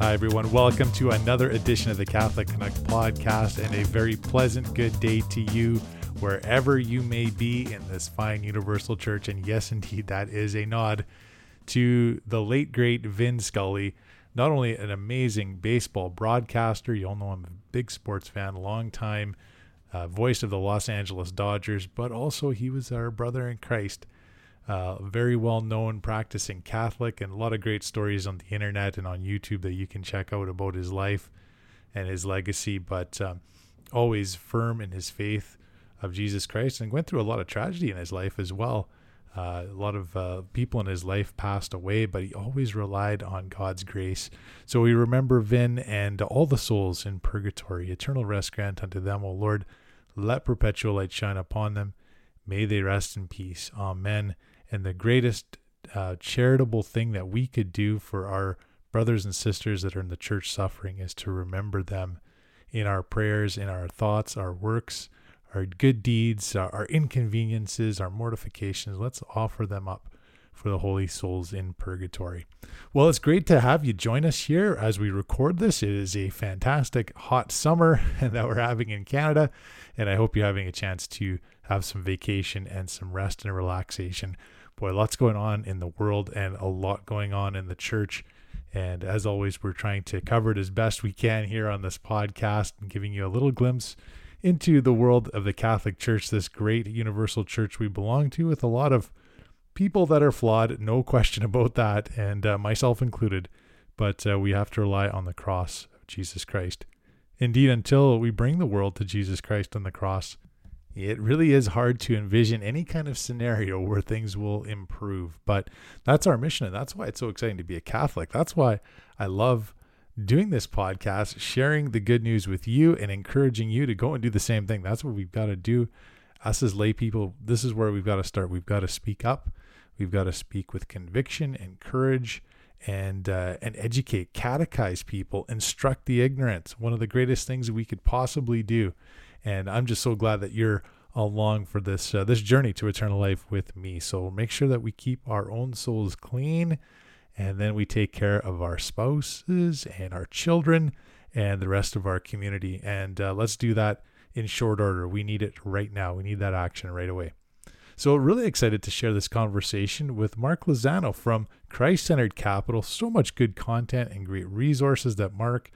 Hi, everyone. Welcome to another edition of the Catholic Canuck podcast, and a very pleasant good day to you wherever you may be in this fine universal church. And yes, indeed, that is a nod to the late, great Vin Scully. Not only an amazing baseball broadcaster, you all know I'm a big sports fan, long time uh, voice of the Los Angeles Dodgers, but also he was our brother in Christ uh, very well known practicing Catholic, and a lot of great stories on the internet and on YouTube that you can check out about his life and his legacy. But um, always firm in his faith of Jesus Christ, and went through a lot of tragedy in his life as well. Uh, a lot of uh, people in his life passed away, but he always relied on God's grace. So we remember Vin and all the souls in purgatory. Eternal rest grant unto them, O Lord. Let perpetual light shine upon them. May they rest in peace. Amen. And the greatest uh, charitable thing that we could do for our brothers and sisters that are in the church suffering is to remember them in our prayers, in our thoughts, our works, our good deeds, our inconveniences, our mortifications. Let's offer them up for the holy souls in purgatory. Well, it's great to have you join us here as we record this. It is a fantastic hot summer that we're having in Canada, and I hope you're having a chance to have some vacation and some rest and relaxation boy, lots going on in the world and a lot going on in the church. And as always, we're trying to cover it as best we can here on this podcast and giving you a little glimpse into the world of the Catholic Church, this great universal church we belong to, with a lot of people that are flawed, no question about that, and uh, myself included. But uh, we have to rely on the cross of Jesus Christ. Indeed, until we bring the world to Jesus Christ on the cross, it really is hard to envision any kind of scenario where things will improve. But that's our mission. And that's why it's so exciting to be a Catholic. That's why I love doing this podcast, sharing the good news with you and encouraging you to go and do the same thing. That's what we've got to do. Us as lay people, this is where we've got to start. We've got to speak up. We've got to speak with conviction and courage and uh, and educate, catechize people, instruct the ignorant. One of the greatest things we could possibly do and I'm just so glad that you're along for this uh, this journey to eternal life with me. So make sure that we keep our own souls clean, and then we take care of our spouses and our children and the rest of our community. And uh, let's do that in short order. We need it right now. We need that action right away. So, really excited to share this conversation with Marc Lozano from Christ Centered Capital. So much good content and great resources that Marc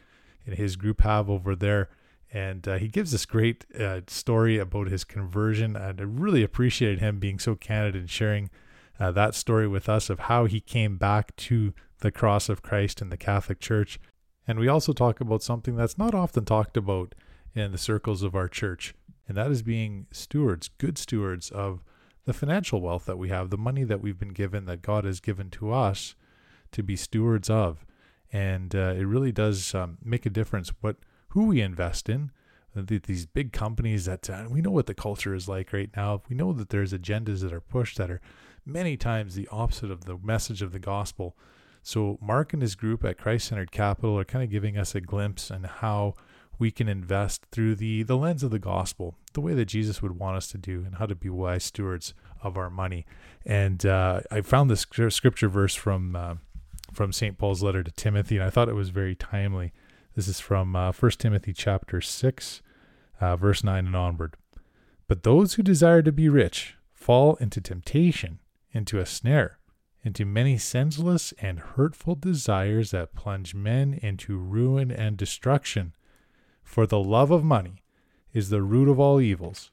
and his group have over there and uh, he gives this great uh, story about his conversion. And I really appreciated him being so candid and sharing uh, that story with us of how he came back to the cross of Christ in the Catholic Church. And we also talk about something that's not often talked about in the circles of our church, and that is being stewards, good stewards of the financial wealth that we have, the money that we've been given, that God has given to us to be stewards of. And uh, it really does um, make a difference what who we invest in. These big companies that uh, we know what the culture is like right now. We know that there's agendas that are pushed that are many times the opposite of the message of the gospel. So, Marc and his group at Christ Centered Capital are kind of giving us a glimpse on how we can invest through the, the lens of the gospel, the way that Jesus would want us to do, and how to be wise stewards of our money. And uh, I found this scripture verse from uh, from St. Paul's letter to Timothy, and I thought it was very timely. This is from uh, 1 Timothy chapter 6, uh, verse 9 and onward. But those who desire to be rich fall into temptation, into a snare, into many senseless and hurtful desires that plunge men into ruin and destruction. For the love of money is the root of all evils.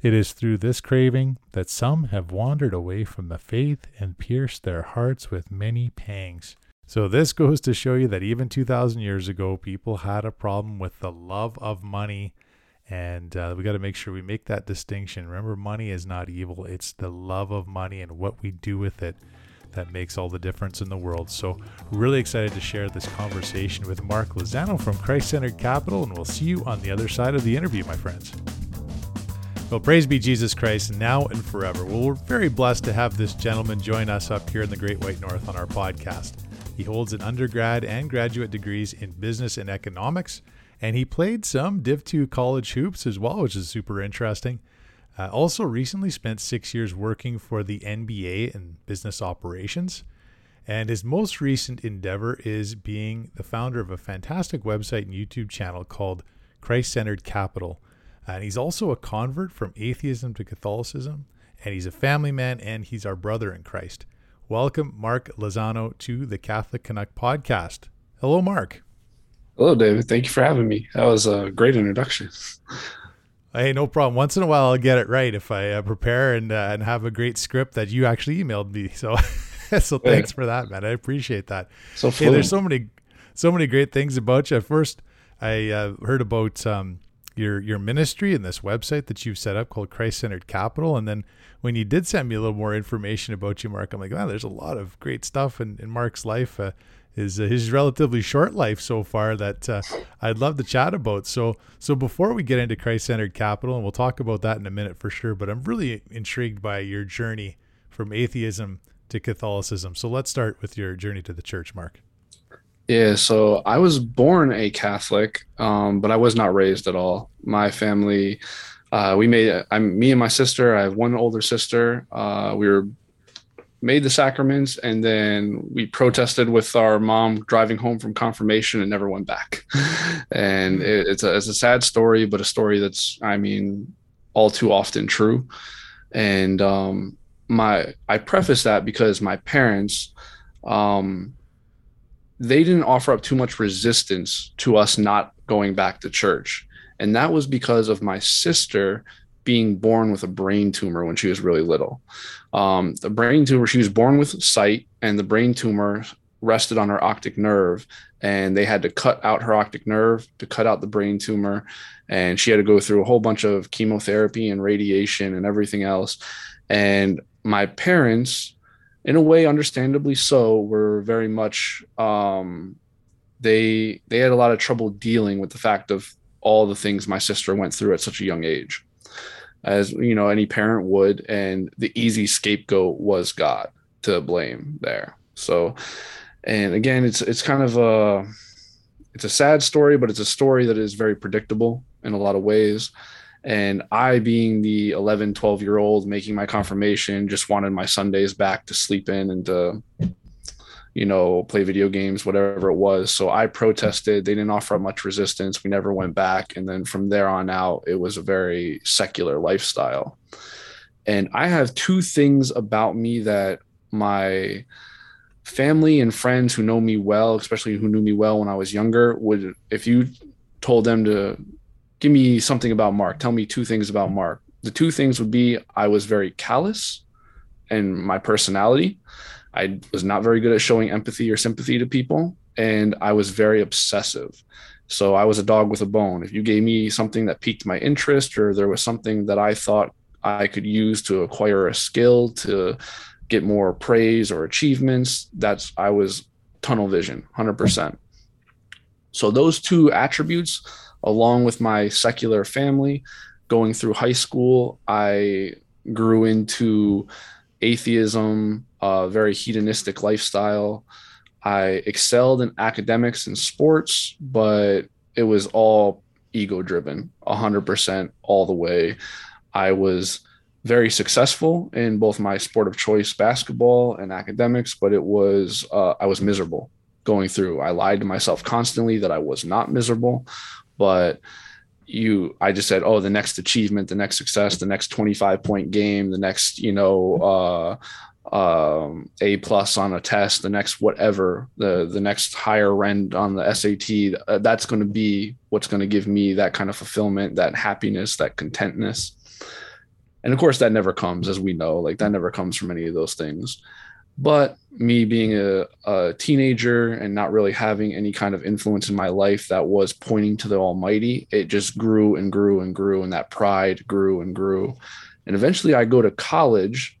It is through this craving that some have wandered away from the faith and pierced their hearts with many pangs. So this goes to show you that even 2,000 years ago, people had a problem with the love of money. And uh, we got to make sure we make that distinction. Remember, money is not evil, it's the love of money and what we do with it that makes all the difference in the world. So, really excited to share this conversation with Marc Lozano from Christ Centered Capital, and we'll see you on the other side of the interview, my friends. Well, praise be Jesus Christ now and forever. Well, we're very blessed to have this gentleman join us up here in the Great White North on our podcast. He holds an undergrad and graduate degrees in business and economics, and he played some Div 2 college hoops as well, which is super interesting. Uh, also, recently spent six years working for the NBA in business operations. And his most recent endeavor is being the founder of a fantastic website and YouTube channel called Christ Centered Capital. And he's also a convert from atheism to Catholicism. And he's a family man and he's our brother in Christ. Welcome, Marc Lozano, to the Catholic Canuck podcast. Hello, Marc. Hello, David. Thank you for having me. That was a great introduction. Hey, no problem. Once in a while, I'll get it right if I uh, prepare and uh, and have a great script that you actually emailed me. So, so thanks yeah. for that, man. I appreciate that. So, hey, there's so many, so many great things about you. At first, I uh, heard about um, your your ministry and this website that you've set up called Christ Centered Capital, and then when you did send me a little more information about you, Marc, I'm like, wow, there's a lot of great stuff in, in Marc's life. Uh, his uh, his relatively short life so far that uh, I'd love to chat about. So so before we get into Christ centered capital, and we'll talk about that in a minute for sure. But I'm really intrigued by your journey from atheism to Catholicism. So let's start with your journey to the church, Marc. Yeah, so I was born a Catholic, um, but I was not raised at all. My family, uh, we made. I'm me and my sister. I have one older sister. Uh, we were made the sacraments, and then we protested with our mom driving home from confirmation and never went back. and hmm. it, it's a it's a sad story, but a story that's I mean all too often true. And um, my I preface that because my parents. Um, they didn't offer up too much resistance to us not going back to church. And that was because of my sister being born with a brain tumor when she was really little. Um, the brain tumor, she was born with sight, and the brain tumor rested on her optic nerve. And they had to cut out her optic nerve to cut out the brain tumor. And she had to go through a whole bunch of chemotherapy and radiation and everything else. And my parents, in a way, understandably so, were very much um, they they had a lot of trouble dealing with the fact of all the things my sister went through at such a young age. As you know any parent would and the easy scapegoat was god to blame there. So and again it's it's kind of a it's a sad story but it's a story that is very predictable in a lot of ways and i being the 11 12 year old making my confirmation just wanted my sundays back to sleep in and to you know, play video games, whatever it was. So I protested. They didn't offer up much resistance. We never went back. And then from there on out, it was a very secular lifestyle. And I have two things about me that my family and friends who know me well, especially who knew me well when I was younger, would, if you told them to give me something about Marc, tell me two things about Marc. The two things would be I was very callous and my personality I was not very good at showing empathy or sympathy to people, and I was very obsessive. So I was a dog with a bone. If you gave me something that piqued my interest, or there was something that I thought I could use to acquire a skill to get more praise or achievements, that's I was tunnel vision, 100%. So those two attributes, along with my secular family, going through high school, I grew into atheism, a very hedonistic lifestyle. I excelled in academics and sports, but it was all ego driven, 100% all the way. I was very successful in both my sport of choice, basketball and academics, but it was, uh, I was miserable going through. I lied to myself constantly that I was not miserable, but you i just said oh the next achievement the next success the next 25 point game the next you know uh um, a plus on a test the next whatever the the next higher end on the sat uh, that's going to be what's going to give me that kind of fulfillment that happiness that contentness. And of course that never comes as we know like that never comes from any of those things but me being a, a, teenager and not really having any kind of influence in my life that was pointing to the Almighty, it just grew and grew and grew, and that pride grew and grew. And eventually I go to college.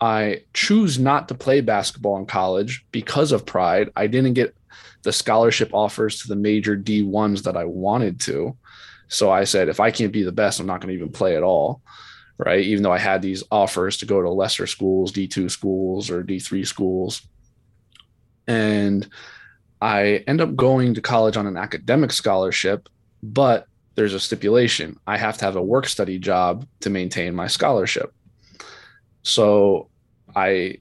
I choose not to play basketball in college because of pride. I didn't get the scholarship offers to the major D1s that I wanted to. So I said, if I can't be the best, I'm not going to even play at all right? Even though I had these offers to go to lesser schools, D2 schools or D3 schools. And I end up going to college on an academic scholarship, but there's a stipulation. I have to have a work study job to maintain my scholarship. So I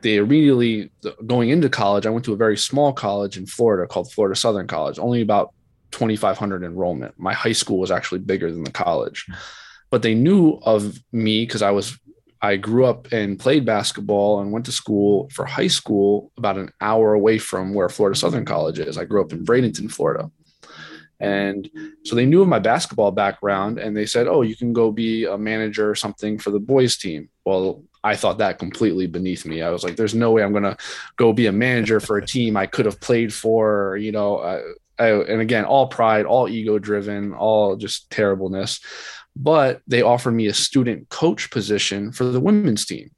they immediately going into college, I went to a very small college in Florida called Florida Southern College, only about 2,500 enrollment. My high school was actually bigger than the college, but they knew of me because I was I grew up and played basketball and went to school for high school about an hour away from where Florida Southern College is. I grew up in Bradenton, Florida. And so they knew of my basketball background and they said, Oh, you can go be a manager or something for the boys team. Well, I thought that completely beneath me. I was like, there's no way I'm going to go be a manager for a team I could have played for, you know. Uh, I, and again, all pride, all ego driven, all just terribleness but they offered me a student coach position for the women's team.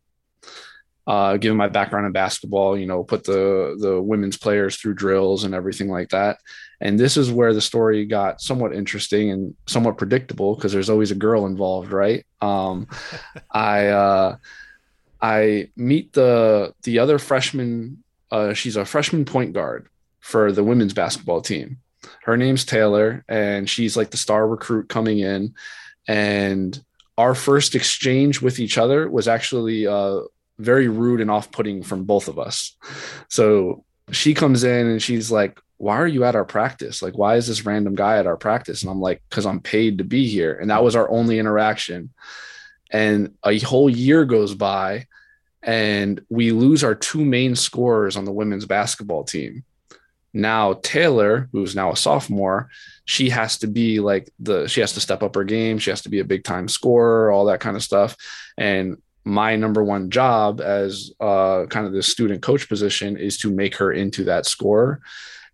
Uh, given my background in basketball, you know, put the the women's players through drills and everything like that. And this is where the story got somewhat interesting and somewhat predictable because there's always a girl involved, right? Um, I uh, I meet the the other freshman. Uh, she's a freshman point guard for the women's basketball team. Her name's Taylor, and she's like the star recruit coming in and our first exchange with each other was actually uh, very rude and off-putting from both of us. So she comes in and she's like, "Why are you at our practice? Like, why is this random guy at our practice?" And I'm like, "Cause I'm paid to be here." And that was our only interaction. And a whole year goes by, and we lose our two main scorers on the women's basketball team. Now Taylor, who's now a sophomore, she has to be like the she has to step up her game. She has to be a big time scorer, all that kind of stuff. And my number one job as uh, kind of the student coach position is to make her into that scorer.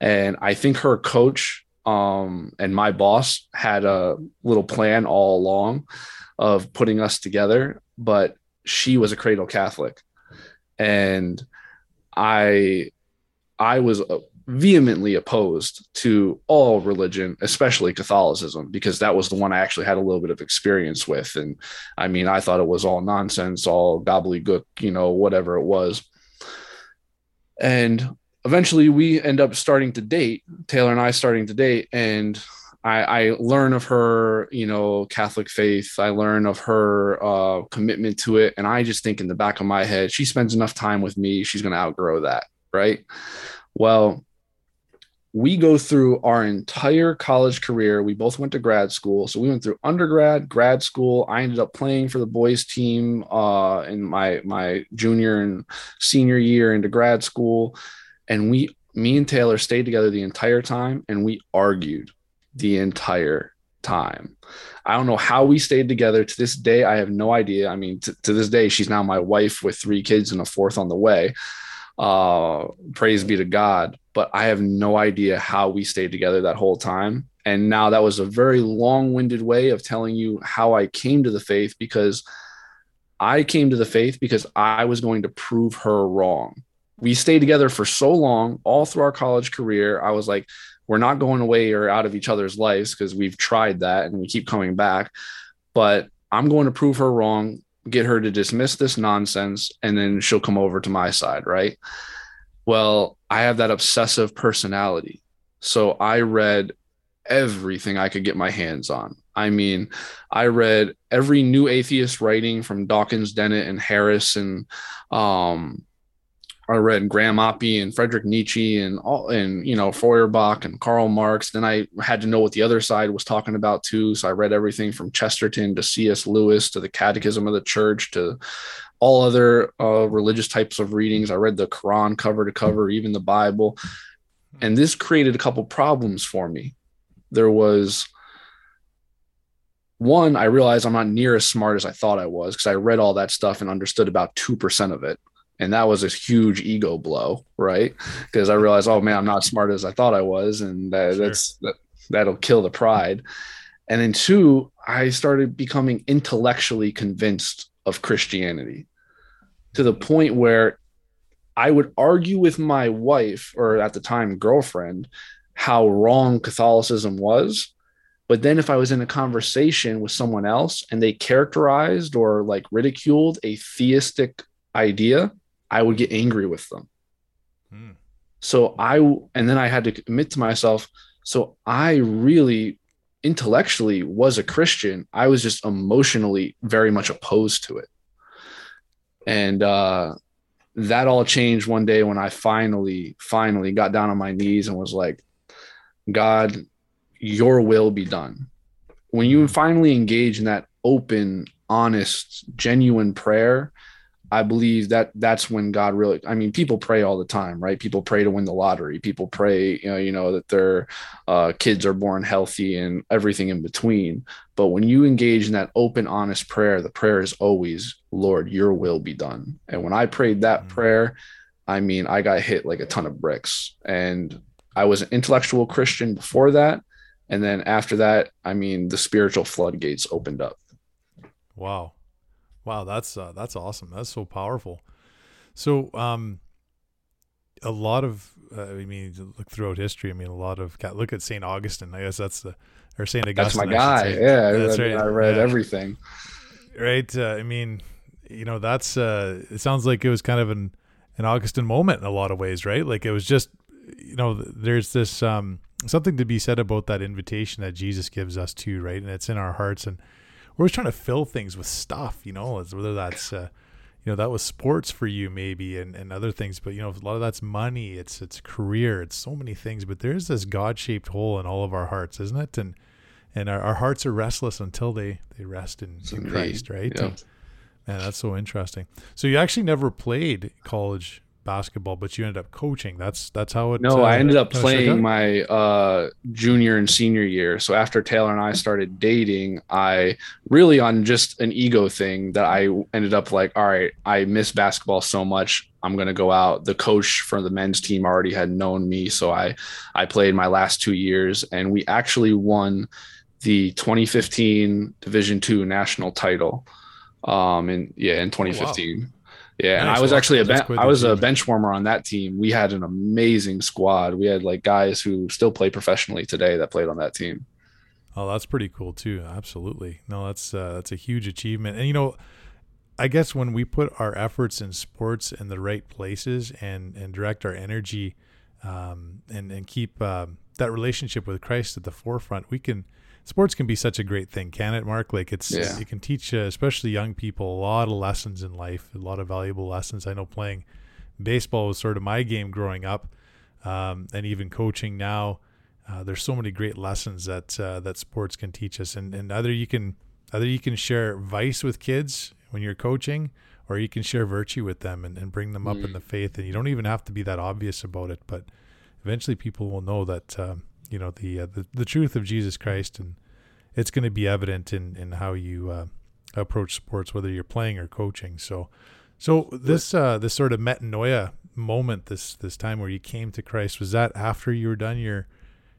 And I think her coach um, and my boss had a little plan all along of putting us together, but she was a cradle Catholic, and I I was vehemently opposed to all religion, especially Catholicism, because that was the one I actually had a little bit of experience with. And I mean, I thought it was all nonsense, all gobbledygook, you know, whatever it was. And eventually we end up starting to date, Taylor and I starting to date. And I, I learn of her, you know, Catholic faith. I learn of her uh, commitment to it. And I just think in the back of my head, she spends enough time with me, she's going to outgrow that. Right. Well, we go through our entire college career. We both went to grad school. So we went through undergrad, grad school. I ended up playing for the boys team uh, in my my junior and senior year into grad school. And we, me and Taylor stayed together the entire time and we argued the entire time. I don't know how we stayed together to this day. I have no idea. I mean, t- to this day, she's now my wife with three kids and a fourth on the way. Uh, praise be to God but I have no idea how we stayed together that whole time. And now that was a very long winded way of telling you how I came to the faith because I came to the faith because I was going to prove her wrong. We stayed together for so long, all through our college career. I was like, we're not going away or out of each other's lives because we've tried that and we keep coming back. But I'm going to prove her wrong, get her to dismiss this nonsense, and then she'll come over to my side. Right. Well, I have that obsessive personality. So I read everything I could get my hands on. I mean, I read every new atheist writing from Dawkins, Dennett, and Harris, and um, I read Graham Oppy and Friedrich Nietzsche and all, and you know Feuerbach and Karl Marx. Then I had to know what the other side was talking about too. So I read everything from Chesterton to C.S. Lewis to the Catechism of the Church to all other uh, religious types of readings. I read the Quran cover to cover, even the Bible. And this created a couple problems for me. There was one, I realized I'm not near as smart as I thought I was because I read all that stuff and understood about 2% of it. And that was a huge ego blow, right? Because I realized, oh man, I'm not as smart as I thought I was. And that, sure. that's that, that'll kill the pride. And then two, I started becoming intellectually convinced of Christianity to the point where I would argue with my wife, or at the time, girlfriend, how wrong Catholicism was. But then if I was in a conversation with someone else and they characterized or like ridiculed a theistic idea, I would get angry with them. Hmm. So I, and then I had to admit to myself, so I really intellectually was a Christian. I was just emotionally very much opposed to it. And uh, that all changed one day when I finally, finally got down on my knees and was like, God, your will be done. When you finally engage in that open, honest, genuine prayer, I believe that that's when God really, I mean, people pray all the time, right? People pray to win the lottery. People pray, you know, you know that their uh, kids are born healthy and everything in between. But when you engage in that open, honest prayer, the prayer is always, Lord, your will be done. And when I prayed that mm-hmm. prayer, I mean, I got hit like a ton of bricks. And I was an intellectual Christian before that. And then after that, I mean, the spiritual floodgates opened up. Wow. Wow, that's uh, that's awesome. That's so powerful. So, um, a lot of, uh, I mean, look throughout history. I mean, a lot of look at Saint Augustine. I guess that's the or Saint Augustine. That's my guy. Yeah, that's right. I read yeah. everything. Right. Uh, I mean, you know, that's. Uh, it sounds like it was kind of an an Augustine moment in a lot of ways, right? Like it was just, you know, there's this um something to be said about that invitation that Jesus gives us too, right? And it's in our hearts and we're always trying to fill things with stuff, you know, whether that's, uh, you know, that was sports for you maybe and, and other things, but you know, a lot of that's money, it's, it's career, it's so many things, but there's this God shaped hole in all of our hearts, isn't it? And, and our, our hearts are restless until they, they rest in, in Christ, right? Yeah. And, man, that's so interesting. So you actually never played college basketball, but you ended up coaching. That's that's how it. No, uh, I ended up playing my uh, junior and senior year. So after Taylor and I started dating, I really on just an ego thing that I ended up like, all right, I miss basketball so much. I'm gonna go out. The coach for the men's team already had known me, so I I played my last two years, and we actually won the 2015 Division two national title. Um, and yeah, in 2015. Oh, wow. Yeah, and I was actually a ben- I was a bench warmer on that team. We had an amazing squad. We had like guys who still play professionally today that played on that team. Oh, that's pretty cool too. Absolutely. No, that's uh, that's a huge achievement. And you know, I guess when we put our efforts in sports in the right places and and direct our energy um, and and keep uh, that relationship with Christ at the forefront, we can sports can be such a great thing, can it, Marc? Like it's yeah. it can teach, uh, especially young people, a lot of lessons in life, a lot of valuable lessons. I know playing baseball was sort of my game growing up, um, and even coaching now. Uh, there's so many great lessons that uh, that sports can teach us, and and either you can either you can share vice with kids when you're coaching, or you can share virtue with them and, and bring them up mm. in the faith. And you don't even have to be that obvious about it, but eventually people will know that um, you know the uh, the, the truth of Jesus Christ, and it's going to be evident in in how you uh, approach sports, whether you're playing or coaching. So, so this uh, this sort of metanoia moment, this this time where you came to Christ, was that after you were done your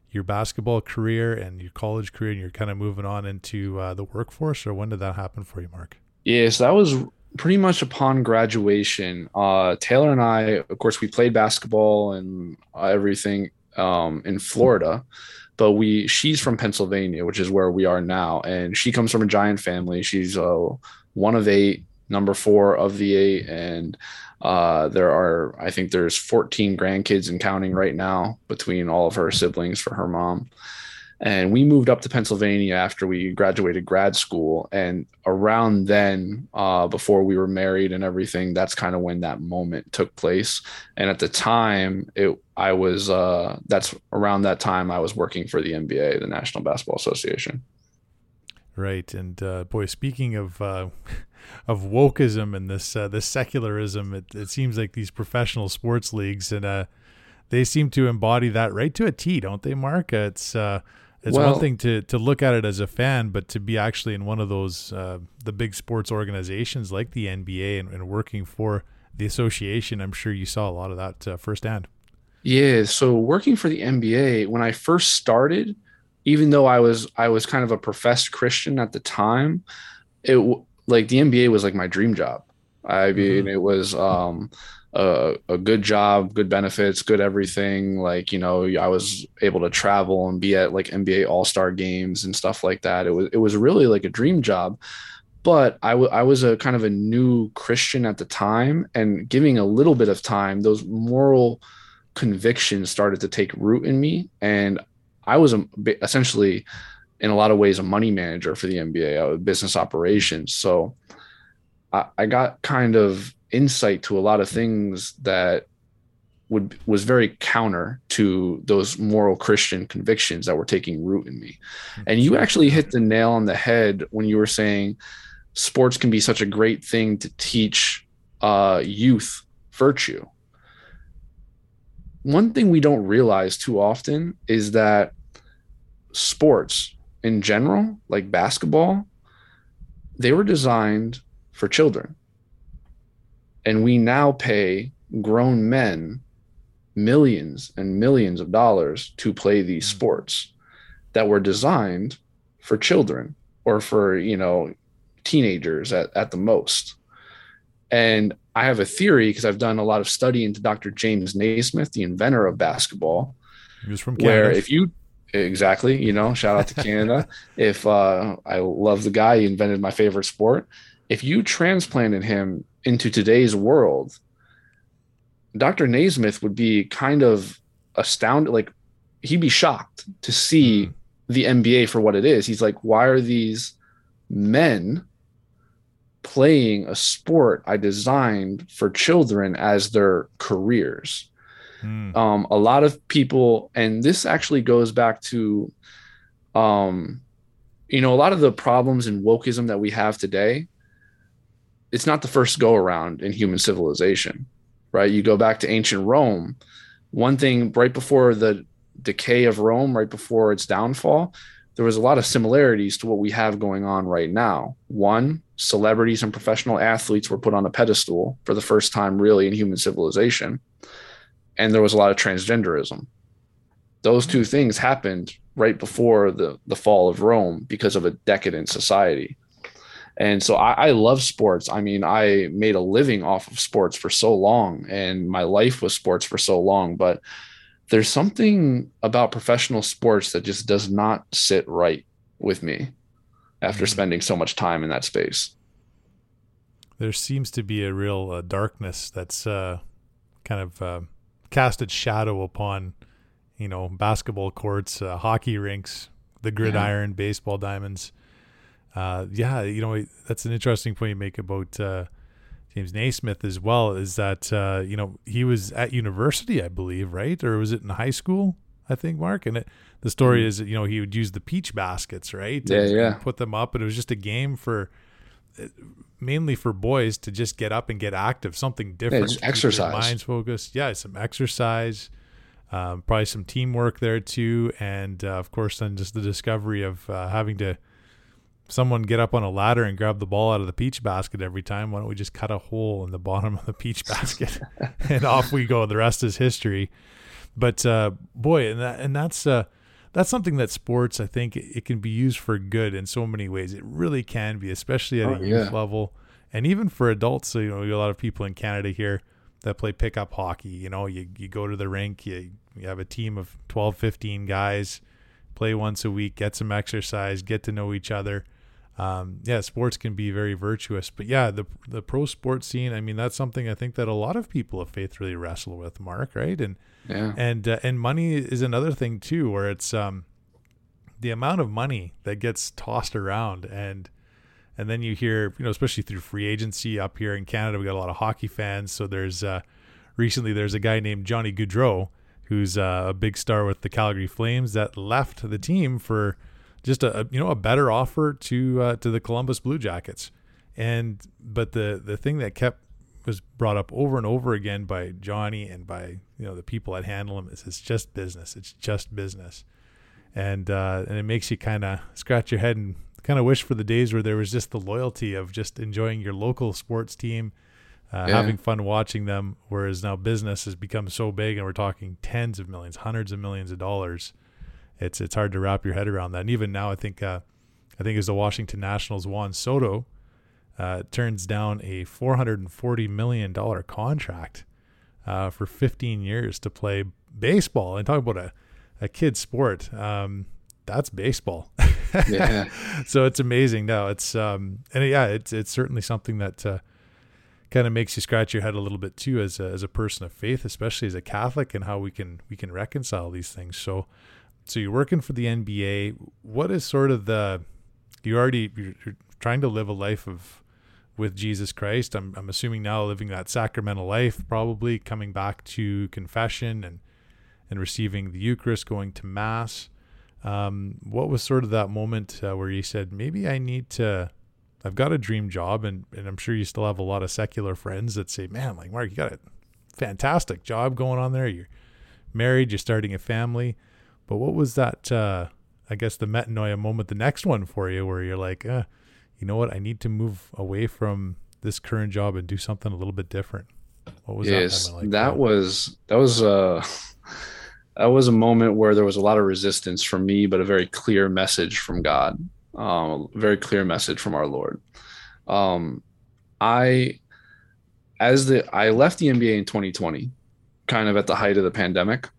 your basketball career and your college career, and you're kind of moving on into uh, the workforce, or when did that happen for you, Marc? Yes, that was pretty much upon graduation. Uh, Taylor and I, of course, we played basketball and everything um, in Florida, but we she's from Pennsylvania, which is where we are now, and she comes from a giant family. She's uh, one of eight, number four of the eight, and uh, there are I think there's 14 grandkids and counting right now between all of her siblings for her mom. And we moved up to Pennsylvania after we graduated grad school. And around then, uh, before we were married and everything, that's kind of when that moment took place. And at the time, it I was uh, that's around that time I was working for the NBA, the National Basketball Association. Right, and uh, boy, speaking of uh, of wokeism and this uh, this secularism, it, it seems like these professional sports leagues and uh, they seem to embody that right to a T, don't they, Marc? It's uh, it's well, one thing to to look at it as a fan, but to be actually in one of those uh, the big sports organizations like the NBA and, and, working for the association, I'm sure you saw a lot of that uh, firsthand. Yeah, so working for the NBA when I first started, even though I was I was kind of a professed Christian at the time, it like the NBA was like my dream job. I mean, mm-hmm. it was um a, a good job, good benefits, good everything. Like, you know, I was able to travel and be at like NBA All Star games and stuff like that. It was, it was really like a dream job. But I, w- I was a kind of a new Christian at the time, and giving a little bit of time, those moral convictions started to take root in me. And I was a, essentially, in a lot of ways, a money manager for the NBA, I was business operations. So I, I got kind of insight to a lot of things that would was very counter to those moral Christian convictions that were taking root in me. And you actually hit the nail on the head when you were saying sports can be such a great thing to teach uh, youth virtue. One thing we don't realize too often is that sports in general, like basketball, they were designed for children. And we now pay grown men millions and millions of dollars to play these mm. sports that were designed for children or for you know teenagers at, at the most and i have a theory because i've done a lot of study into dr james naismith the inventor of basketball he was from Canada. where if you exactly you know shout out to canada if uh, i love the guy he invented my favorite sport if you transplanted him into today's world Dr. Naismith would be kind of astounded, like he'd be shocked to see mm. the NBA for what it is. He's like, why are these men playing a sport I designed for children as their careers? Mm. Um, a lot of people, and this actually goes back to, um, you know, a lot of the problems in wokeism that we have today. It's not the first go around in human civilization right? You go back to ancient Rome. One thing right before the decay of Rome, right before its downfall, there was a lot of similarities to what we have going on right now. One, celebrities and professional athletes were put on a pedestal for the first time, really, in human civilization. And there was a lot of transgenderism. Those two things happened right before the, the fall of Rome because of a decadent society. And so I, I, love sports. I mean, I made a living off of sports for so long, and my life was sports for so long. But there's something about professional sports that just does not sit right with me after mm-hmm. spending so much time in that space. There seems to be a real uh, darkness that's uh, kind of uh, cast its shadow upon, you know, basketball courts, uh, hockey rinks, the gridiron, yeah. baseball diamonds uh, yeah, you know, that's an interesting point you make about uh, James Naismith as well. Is that uh, you know he was at university, I believe, right, or was it in high school? I think Marc, and it, the story mm-hmm. is that you know he would use the peach baskets, right? Yeah, and, yeah. And put them up, and it was just a game for uh, mainly for boys to just get up and get active, something different, yeah, exercise, minds focused. Yeah, some exercise. Um, probably some teamwork there too, and uh, of course, then just the discovery of uh, having to someone get up on a ladder and grab the ball out of the peach basket every time. Why don't we just cut a hole in the bottom of the peach basket and off we go? The rest is history. But uh, boy, and that, and that's uh, that's something that sports I think it, can be used for good in so many ways. It really can be, especially at oh, a youth yeah. level, and even for adults. So you know, a lot of people in Canada here that play pickup hockey. You know, you you go to the rink, you you have a team of 12, 15 guys, play once a week, get some exercise, get to know each other um, yeah, sports can be very virtuous. But yeah, the the pro sports scene. I mean, that's something I think that a lot of people of faith really wrestle with, Marc. Right? And yeah, and uh, and money is another thing too, where it's um, the amount of money that gets tossed around, and and then you hear, you know, especially through free agency up here in Canada, we got a lot of hockey fans. So there's uh, recently there's a guy named Johnny Gaudreau who's uh, a big star with the Calgary Flames that left the team for just a, you know a better offer to uh, to the Columbus Blue Jackets. And but the the thing that kept was brought up over and over again by Johnny and by you know the people that handle him is it's just business. It's just business, and uh, and it makes you kind of scratch your head and kind of wish for the days where there was just the loyalty of just enjoying your local sports team, uh, yeah. having fun watching them. Whereas now business has become so big, and we're talking tens of millions, hundreds of millions of dollars it's it's hard to wrap your head around that. And even now, I think uh, I think as the Washington Nationals Juan Soto uh, turns down a 440 million dollar contract uh, for 15 years to play baseball. And talk about a a kid sport. Um, that's baseball. yeah. so it's amazing. No, it's um, and yeah, it's it's certainly something that uh, kind of makes you scratch your head a little bit too as a, as a person of faith, especially as a Catholic, and how we can we can reconcile these things. So so you're working for the NBA. What is sort of the you already you're, you're trying to live a life of with Jesus Christ. I'm, I'm assuming now living that sacramental life, probably coming back to confession and and receiving the Eucharist, going to Mass. Um, what was sort of that moment uh, where you said, maybe I need to, I've got a dream job, and, and I'm sure you still have a lot of secular friends that say, man, like, Marc, you got a fantastic job going on there. You're married, you're starting a family. But what was that, uh, I guess, the metanoia moment, the next one for you, where you're like, uh, you know what, I need to move away from this current job and do something a little bit different? What was yes, that like? That was, that was, uh, that was a moment where there was a lot of resistance from me, but a very clear message from God, um, a very clear message from our Lord. Um, I, as the I left the NBA in 2020, kind of at the height of the pandemic,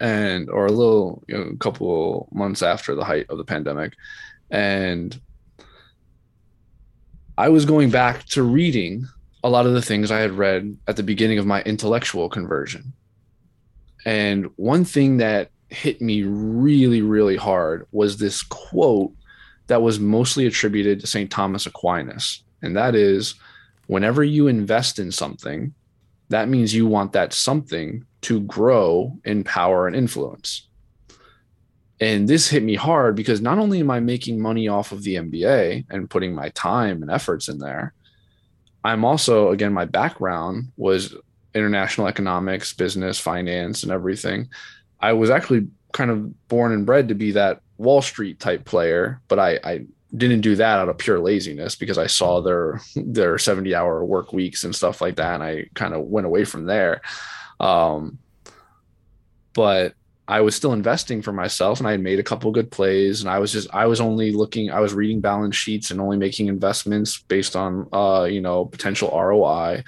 and or a little, you know, couple months after the height of the pandemic, and I was going back to reading a lot of the things I had read at the beginning of my intellectual conversion and one thing that hit me really, really hard was this quote that was mostly attributed to St. Thomas Aquinas. And that is whenever you invest in something, that means you want that something to grow in power and influence. And this hit me hard because not only am I making money off of the NBA and putting my time and efforts in there, I'm also, again, my background was international economics, business, finance, and everything. I was actually kind of born and bred to be that Wall Street type player, but I, I didn't do that out of pure laziness because I saw their their 70 hour work weeks and stuff like that. And I kind of went away from there. Um, but I was still investing for myself and I had made a couple good plays and I was just I was only looking I was reading balance sheets and only making investments based on uh you know potential ROI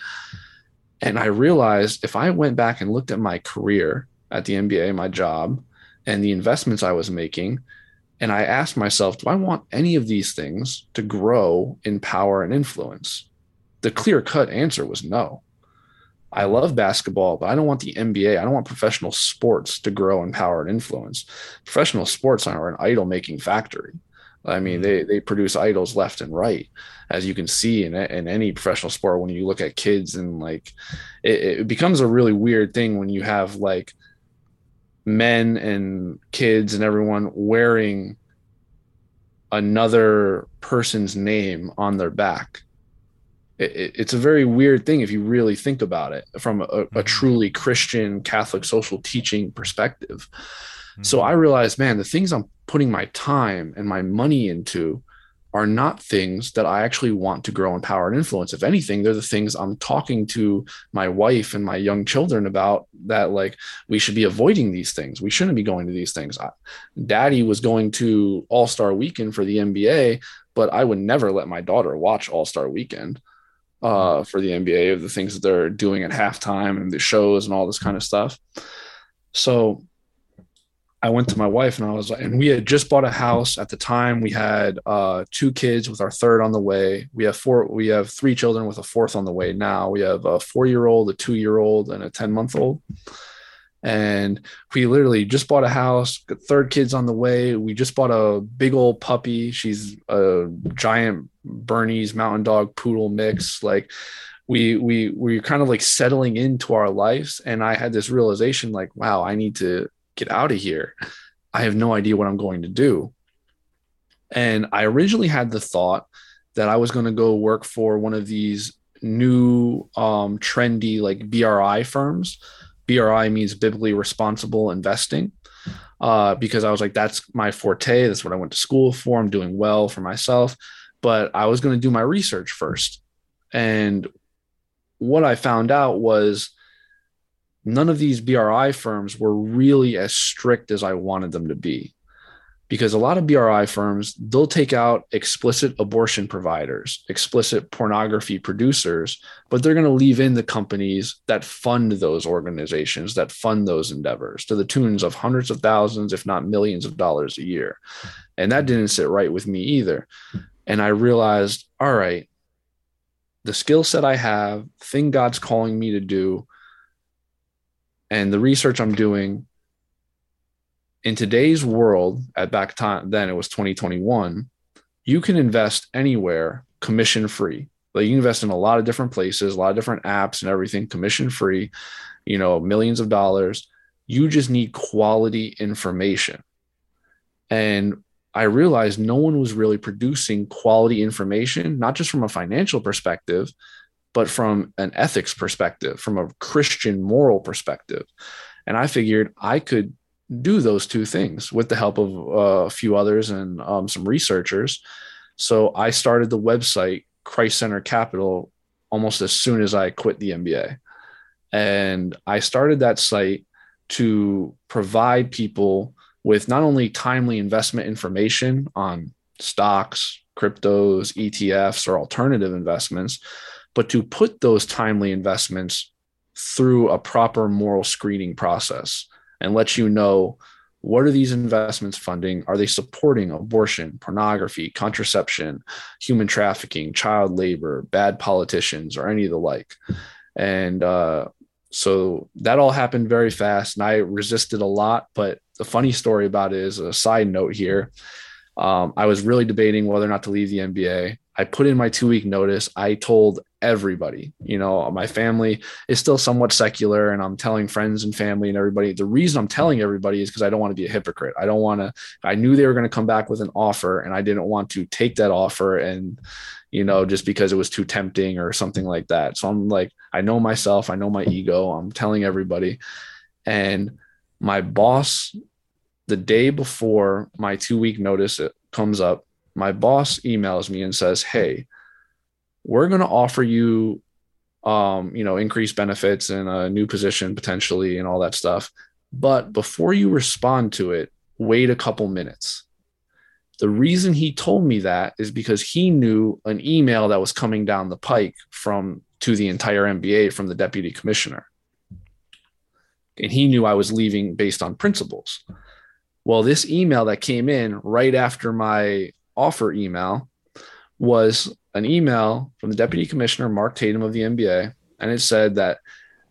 and I realized if I went back and looked at my career at the NBA, my job, and the investments I was making, and I asked myself, do I want any of these things to grow in power and influence? The clear cut answer was no. I love basketball, but I don't want the NBA. I don't want professional sports to grow in power and influence. Professional sports are an idol making factory. I mean, mm-hmm. they they produce idols left and right, as you can see in in any professional sport. When you look at kids and like, it, it becomes a really weird thing when you have like men and kids and everyone wearing another person's name on their back. It, it, it's a very weird thing if you really think about it from a, a mm-hmm. truly Christian Catholic social teaching perspective. So mm-hmm. I realized, man, the things I'm putting my time and my money into are not things that I actually want to grow in power and influence. If anything, they're the things I'm talking to my wife and my young children about that, like, we should be avoiding these things. We shouldn't be going to these things. I, Daddy was going to All Star Weekend for the NBA, but I would never let my daughter watch All Star Weekend uh, for the NBA of the things that they're doing at halftime and the shows and all this kind of stuff. So I went to my wife and I was like, and we had just bought a house at the time. We had uh, two kids with our third on the way. We have four, we have three children with a fourth on the way now. We have a four year old, a two year old, and a 10 month old. And we literally just bought a house, third kids on the way. We just bought a big old puppy. She's a giant Bernese mountain dog poodle mix. Like, we we we're kind of like settling into our lives and i had this realization like wow i need to get out of here. I have no idea what I'm going to do. And I originally had the thought that I was going to go work for one of these new um, trendy like BRI firms. BRI means biblically responsible investing. Uh, because I was like, that's my forte. That's what I went to school for. I'm doing well for myself. But I was going to do my research first. And what I found out was none of these BRI firms were really as strict as I wanted them to be. Because a lot of BRI firms, they'll take out explicit abortion providers, explicit pornography producers, but they're going to leave in the companies that fund those organizations, that fund those endeavors to the tunes of hundreds of thousands, if not millions of dollars a year. And that didn't sit right with me either. And I realized, all right, the skill set I have, thing God's calling me to do, and the research I'm doing in today's world at back time then it was 2021 you can invest anywhere commission free. Like you invest in a lot of different places, a lot of different apps and everything, commission free, you know, millions of dollars. You just need quality information. And I realized no one was really producing quality information, not just from a financial perspective, but from an ethics perspective, from a Christian moral perspective. And I figured I could do those two things with the help of uh, a few others and um, some researchers. So I started the website Christ Centered Capital almost as soon as I quit the NBA. And I started that site to provide people with not only timely investment information on stocks, cryptos, ETFs, or alternative investments, but to put those timely investments through a proper moral screening process and let you know what are these investments funding? Are they supporting abortion, pornography, contraception, human trafficking, child labor, bad politicians, or any of the like? And uh, so that all happened very fast, and I resisted a lot. But the funny story about it is a side note here. Um, I was really debating whether or not to leave the NBA. I put in my two week notice. I told everybody, you know, my family is still somewhat secular and I'm telling friends and family and everybody. The reason I'm telling everybody is because I don't want to be a hypocrite. I don't want to, I knew they were going to come back with an offer and I didn't want to take that offer and, you know, just because it was too tempting or something like that. So I'm like, I know myself, I know my ego. I'm telling everybody. And my boss, the day before my two week notice comes up, my boss emails me and says, Hey, we're going to offer you, um, you know, increased benefits and a new position potentially and all that stuff. But before you respond to it, wait a couple minutes. The reason he told me that is because he knew an email that was coming down the pike from to the entire NBA from the deputy commissioner. And he knew I was leaving based on principles. Well, this email that came in right after my offer email was an email from the deputy commissioner, Mark Tatum of the NBA, and it said that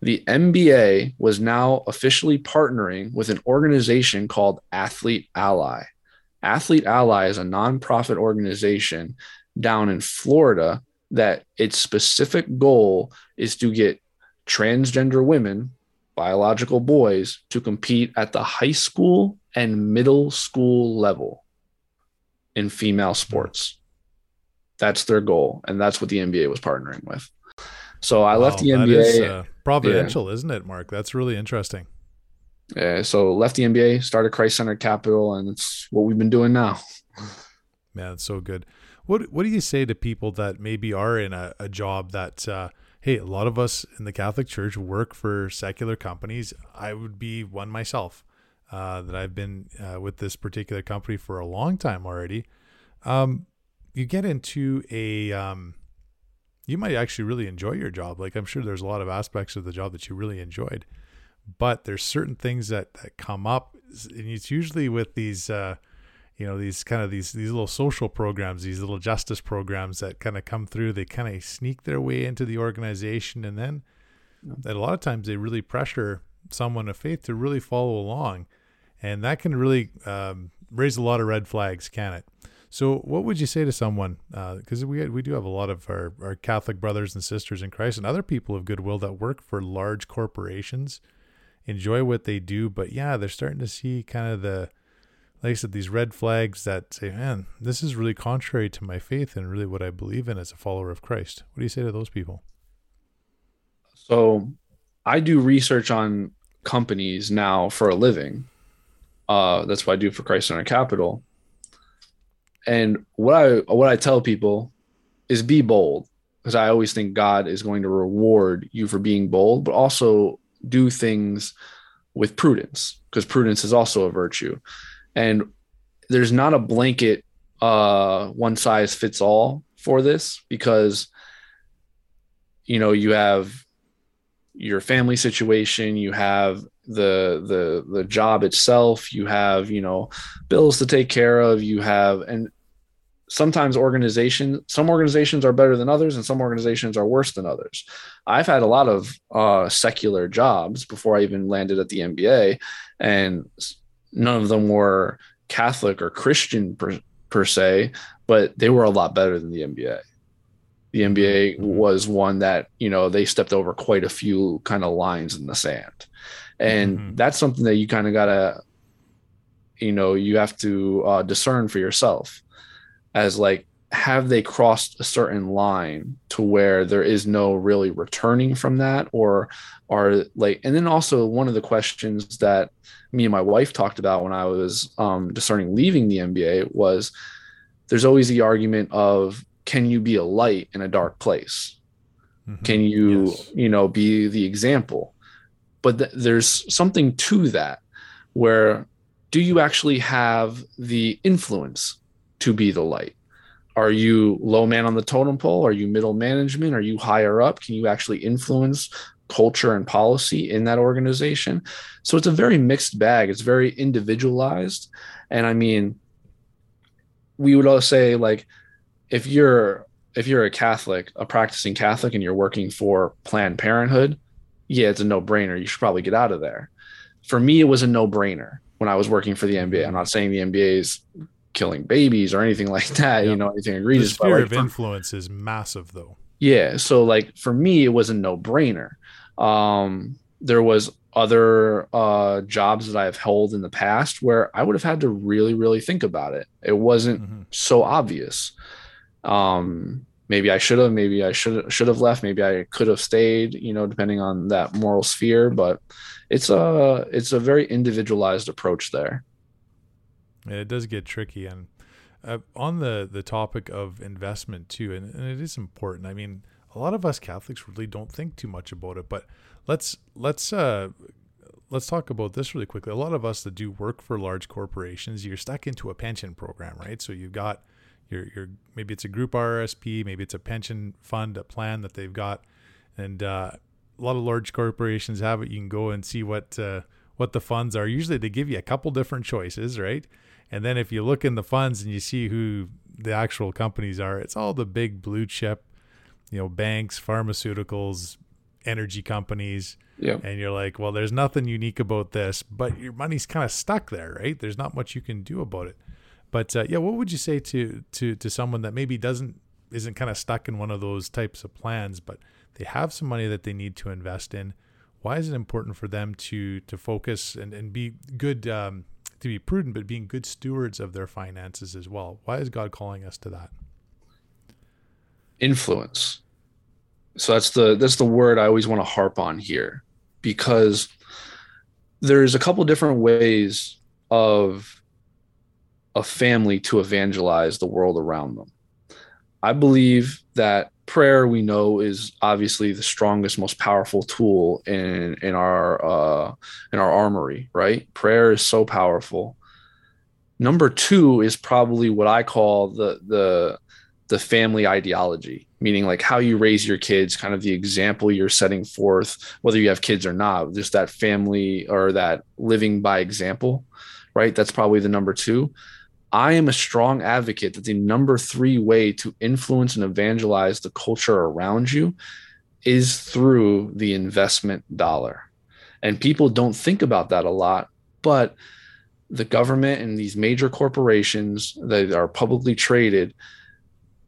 the NBA was now officially partnering with an organization called Athlete Ally. Athlete Ally is a nonprofit organization down in Florida that its specific goal is to get transgender women, biological boys, to compete at the high school and middle school level in female sports. That's their goal, and that's what the NBA was partnering with. So I wow, left the NBA. Is, uh, providential, yeah. isn't it, Marc? That's really interesting. Yeah. So left the NBA, started Christ Centered Capital, and it's what we've been doing now. Man, it's so good. What What do you say to people that maybe are in a, a job that, uh, hey, a lot of us in the Catholic Church work for secular companies. I would be one myself. Uh, that I've been uh, with this particular company for a long time already. Um, you get into a um, you might actually really enjoy your job. Like I'm sure there's a lot of aspects of the job that you really enjoyed, but there's certain things that, that come up, and it's usually with these, uh, you know, these kind of these these little social programs, these little justice programs that kind of come through. They kind of sneak their way into the organization, and then that a lot of times they really pressure someone of faith to really follow along, and that can really um, raise a lot of red flags, can it? So, what would you say to someone? Because uh, we we do have a lot of our, our Catholic brothers and sisters in Christ and other people of goodwill that work for large corporations, enjoy what they do, but yeah, they're starting to see kind of the, like I said, these red flags that say, man, this is really contrary to my faith and really what I believe in as a follower of Christ. What do you say to those people? So, I do research on companies now for a living. Uh, that's what I do for Christ Centered Capital and what I what I tell people is be bold because I always think God is going to reward you for being bold, but also do things with prudence because prudence is also a virtue. And there's not a blanket uh, one size fits all for this because you know you have your family situation you have the the the job itself you have you know bills to take care of you have and sometimes organizations some organizations are better than others and some organizations are worse than others. I've had a lot of uh, secular jobs before i even landed at the nba and none of them were catholic or christian per, per se but they were a lot better than the nba The NBA mm-hmm. was one that, you know, they stepped over quite a few kind of lines in the sand. And mm-hmm. that's something that you kind of got to, you know, you have to uh, discern for yourself as like, have they crossed a certain line to where there is no really returning from that or are like and then also one of the questions that me and my wife talked about when i was um, discerning leaving the nba was there's always the argument of can you be a light in a dark place mm-hmm. can you yes. you know be the example but th- there's something to that where do you actually have the influence to be the light are you low man on the totem pole? Are you middle management? Are you higher up? Can you actually influence culture and policy in that organization? So it's a very mixed bag. It's very individualized. And i mean we would all say like if you're if you're a catholic a practicing catholic and you're working for planned parenthood yeah it's a no-brainer. You should probably get out of there. For me it was a no-brainer when i was working for the nba i'm not saying the nba is killing babies or anything like that, you know, anything egregious. The sphere like, of influence is massive though. Yeah. So like for me, it was a no brainer. Um, there was other uh, jobs that I've held in the past where I would have had to really, really think about it. It wasn't mm-hmm. so obvious. Um, maybe I should have, maybe I should should have left, maybe I could have stayed, you know, depending on that moral sphere. But it's a it's a very individualized approach there. It does get tricky, and uh, on the the topic of investment too, and, and it is important. I mean, a lot of us Catholics really don't think too much about it, but let's let's uh, let's talk about this really quickly. A lot of us that do work for large corporations, you're stuck into a pension program, right? So you've got your your maybe it's a group RRSP, maybe it's a pension fund, a plan that they've got, and uh, a lot of large corporations have it. You can go and see what uh, what the funds are. Usually they give you a couple different choices, right? And then if you look in the funds and you see who the actual companies are, it's all the big blue chip, you know, banks, pharmaceuticals, energy companies. Yeah. And you're like, well, there's nothing unique about this, but your money's kind of stuck there, right? There's not much you can do about it. But uh, yeah, what would you say to to to someone that maybe doesn't isn't kind of stuck in one of those types of plans, but they have some money that they need to invest in? Why is it important for them to to focus and, and be good um, to be prudent, but being good stewards of their finances as well. Why is God calling us to that? Influence. So that's the that's the word I always want to harp on here because there's a couple different ways of a family to evangelize the world around them. I believe that prayer we know is obviously the strongest most powerful tool in in our uh in our armory right? Prayer is so powerful. Number two is probably what i call the the the family ideology meaning like how you raise your kids kind of the example you're setting forth whether you have kids or not just that family or that living by example right? That's probably the number two I am a strong advocate that the number three way to influence and evangelize the culture around you is through the investment dollar. And people don't think about that a lot, but the government and these major corporations that are publicly traded,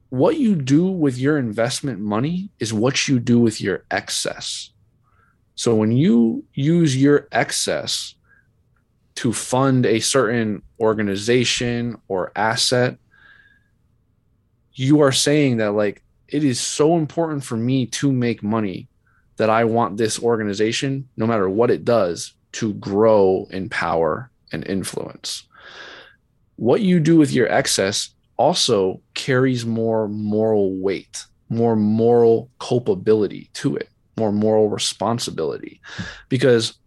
what you do with your investment money is what you do with your excess. So when you use your excess to fund a certain organization or asset, you are saying that like it is so important for me to make money that I want this organization, no matter what it does, to grow in power and influence. What you do with your excess also carries more moral weight, more moral culpability to it, more moral responsibility. Because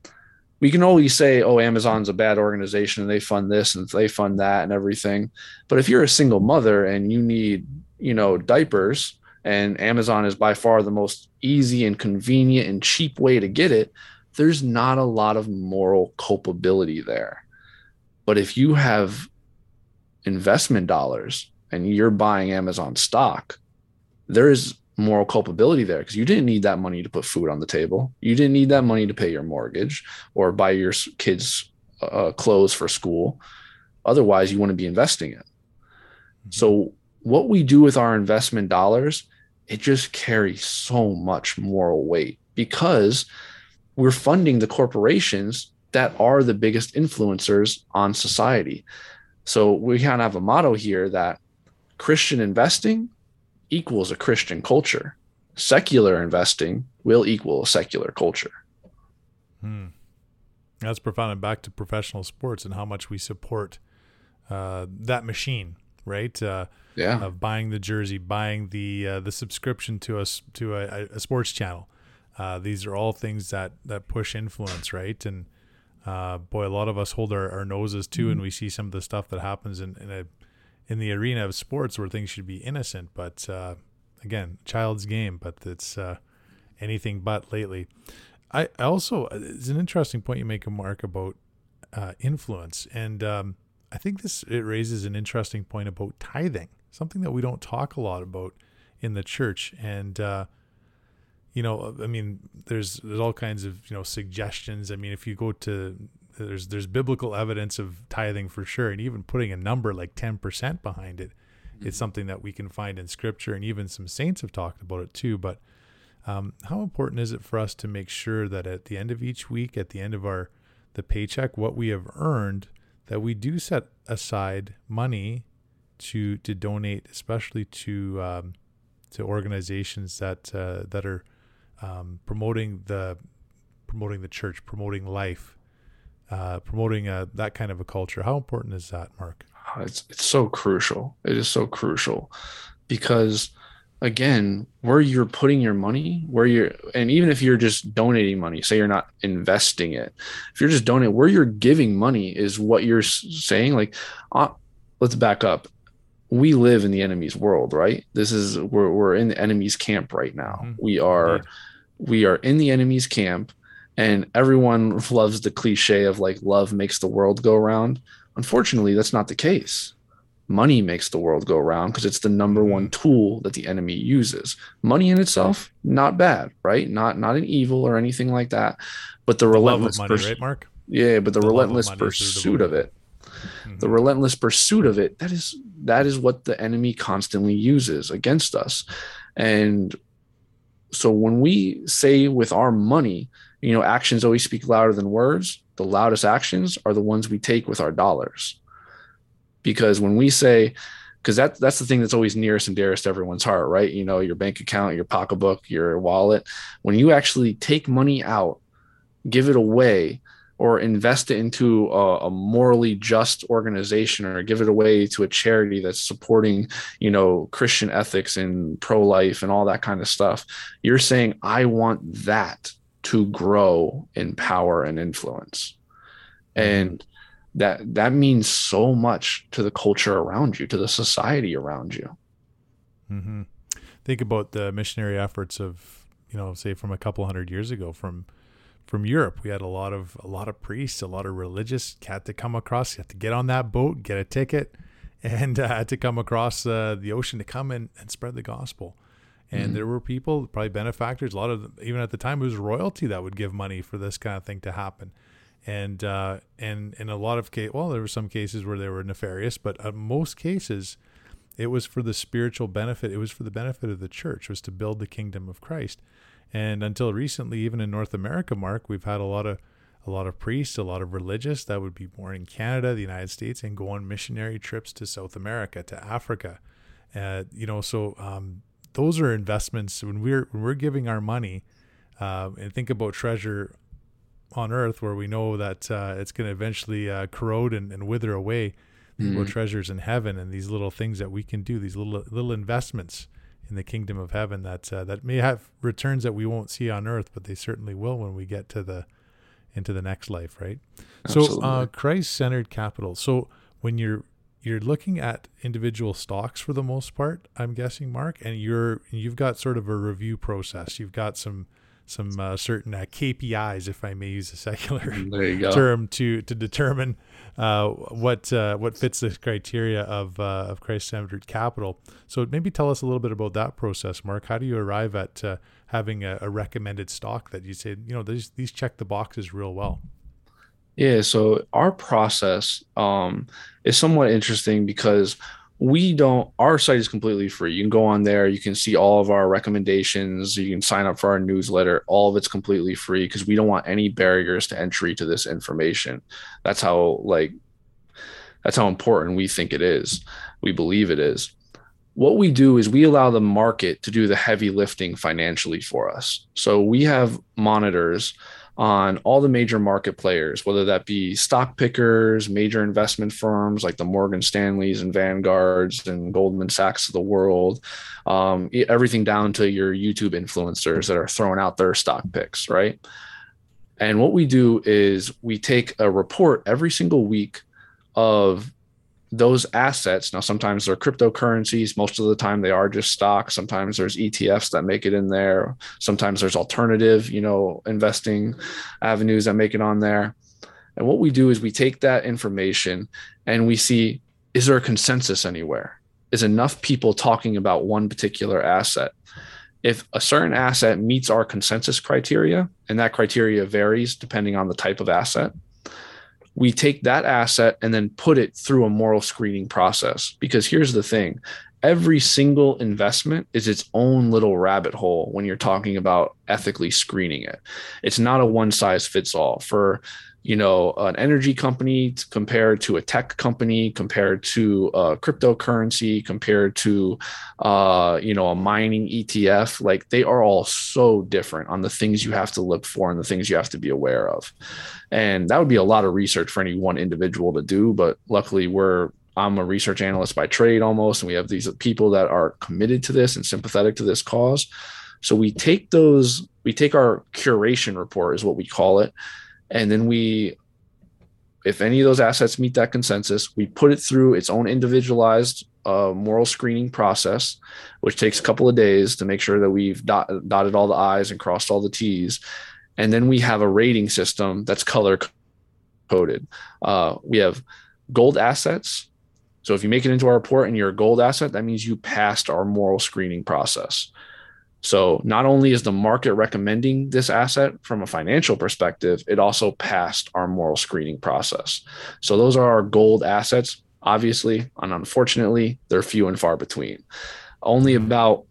we can always say, oh, Amazon's a bad organization and they fund this and they fund that and everything. But if you're a single mother and you need, you know, diapers and Amazon is by far the most easy and convenient and cheap way to get it, there's not a lot of moral culpability there. But if you have investment dollars and you're buying Amazon stock, there is moral culpability there because you didn't need that money to put food on the table. You didn't need that money to pay your mortgage or buy your kids uh, clothes for school. Otherwise, you wouldn't be investing it. Mm-hmm. So, what we do with our investment dollars it just carries so much moral weight because we're funding the corporations that are the biggest influencers on society. So we kind of have a motto here that Christian investing equals a Christian culture. Secular investing will equal a secular culture. Hmm. That's profound. And back to professional sports and how much we support uh, that machine, right? Uh, yeah. Of buying the jersey, buying the uh, the subscription to us to a, a, sports channel. Uh, these are all things that that push influence, right? And uh, boy, a lot of us hold our, our noses too, mm-hmm. and we see some of the stuff that happens in, in a in the arena of sports where things should be innocent, but uh, again, child's game. But it's anything but lately. I, also it's an interesting point you make, Marc, about uh, influence, and um, I think this it raises an interesting point about tithing, something that we don't talk a lot about in the church, and uh, you know, I mean, there's there's all kinds of you know suggestions. I mean, if you go to there's there's biblical evidence of tithing for sure, and even putting a number like ten percent behind it, mm-hmm. it's something that we can find in Scripture, and even some saints have talked about it too. But um, how important is it for us to make sure that at the end of each week, at the end of our the paycheck, what we have earned, that we do set aside money to to donate, especially to um, to organizations that uh, that are um, promoting the promoting the church, promoting life, uh, promoting uh, that kind of a culture. How important is that, Marc? It's it's so crucial. It is so crucial because again where you're putting your money where you're and even if you're just donating money say you're not investing it if you're just donating where you're giving money is what you're saying like uh, let's back up we live in the enemy's world right this is we're, we're in the enemy's camp right now mm-hmm. we are Indeed. we are in the enemy's camp and everyone loves the cliche of like love makes the world go around unfortunately that's not the case. Money makes the world go round because it's the number one mm-hmm. tool that the enemy uses. Money in itself not bad right? Not not an evil or anything like that but the, the relentless money, pers- right marc? Yeah but the, the relentless of pursuit of it. Mm-hmm. the relentless pursuit of it that is that is what the enemy constantly uses against us. And so when we say with our money you know actions always speak louder than words. The loudest actions are the ones we take with our dollars. Because when we say because that that's the thing that's always nearest and dearest to everyone's heart right? You know your bank account your pocketbook your wallet. When you actually take money out give it away or invest it into a, a, morally just organization or give it away to a charity that's supporting you know christian ethics and pro-life and all that kind of stuff you're saying i want that to grow in power and influence. And that that means so much to the culture around you to the society around you. Mm-hmm. think about the missionary efforts of you know say from a couple hundred years ago from from Europe. We had a lot of a lot of priests a lot of religious had to come across you had to get on that boat get a ticket and uh, had to come across uh, the ocean to come and, and spread the gospel and mm-hmm. there were people probably benefactors a lot of them, even at the time it was royalty that would give money for this kind of thing to happen and uh, and in a lot of case, well, there were some cases where they were nefarious, but in most cases, it was for the spiritual benefit. It was for the benefit of the church. It was to build the kingdom of Christ. And until recently, even in North America, Marc, we've had a lot of a lot of priests, a lot of religious that would be born in Canada, the United States, and go on missionary trips to South America, to Africa. Uh, you know, so um, those are investments when we're when we're giving our money. Uh, and think about treasure on earth where we know that uh, it's going to eventually uh, corrode and, and, wither away mm-hmm. little treasures in heaven and these little things that we can do these little little investments in the kingdom of heaven that uh, that may have returns that we won't see on earth but they certainly will when we get to the into the next life right Absolutely. so uh, christ-centered capital so when you're you're looking at individual stocks for the most part i'm guessing marc and you're you've got sort of a review process you've got some some uh, certain uh, KPIs, if I may use a secular term, to to determine uh, what uh, what fits the criteria of uh, of Christ-centered capital. So maybe tell us a little bit about that process, Marc. How do you arrive at uh, having a, a, recommended stock that you say, you know, these these check the boxes real well? Yeah, so our process um, is somewhat interesting because we don't our site is completely free. You can go on there you can see all of our recommendations you can sign up for our newsletter all of it's completely free because we don't want any barriers to entry to this information. That's how like that's how important we think it is. We believe it is. What we do is we allow the market to do the heavy lifting financially for us. So we have monitors on all the major market players, whether that be stock pickers, major investment firms like the Morgan Stanleys and Vanguards and Goldman Sachs of the world, um, everything down to your YouTube influencers that are throwing out their stock picks, right? And what we do is we take a report every single week of those assets. Now sometimes they're cryptocurrencies. Most of the time they are just stocks. Sometimes there's etfs that make it in there. Sometimes there's alternative you know investing avenues that make it on there. And what we do is we take that information and we see is there a consensus anywhere? Is enough people talking about one particular asset? If a certain asset meets our consensus criteria and that criteria varies depending on the type of asset we take that asset and then put it through a moral screening process. Because here's the thing every single investment is its own little rabbit hole when you're talking about ethically screening it. It's not a one size fits all for you know an energy company compared to a tech company compared to a cryptocurrency compared to uh, you know a mining etf like they are all so different on the things you have to look for and the things you have to be aware of and that would be a lot of research for any one individual to do but luckily we're I'm a research analyst by trade almost, and we have these people that are committed to this and sympathetic to this cause. So we take those, we take our curation report, is what we call it, and then we if any of those assets meet that consensus we put it through its own individualized uh, moral screening process which takes a couple of days to make sure that we've dot, dotted all the i's and crossed all the t's. And then we have a rating system that's color coded. Uh, we have gold assets. So if you make it into our report and you're a gold asset that means you passed our moral screening process so not only is the market recommending this asset from a financial perspective, it also passed our moral screening process. So those are our gold assets. Obviously, and unfortunately, they're few and far between. Only about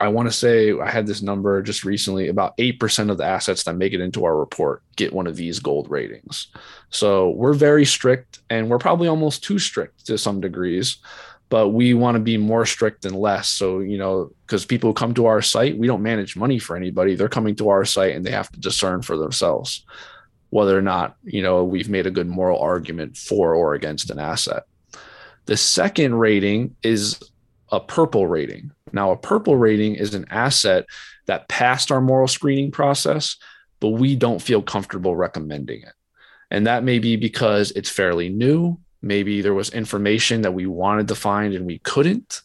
I want to say I had this number just recently about 8% of the assets that make it into our report get one of these gold ratings. So we're very strict and we're probably almost too strict to some degrees but we want to be more strict than less. So, you know, because people come to our site, we don't manage money for anybody. They're coming to our site and they have to discern for themselves whether or not, you know, we've made a good moral argument for or against an asset. The second rating is a purple rating. Now, a purple rating is an asset that passed our moral screening process, but we don't feel comfortable recommending it. And that may be because it's fairly new, maybe there was information that we wanted to find and we couldn't.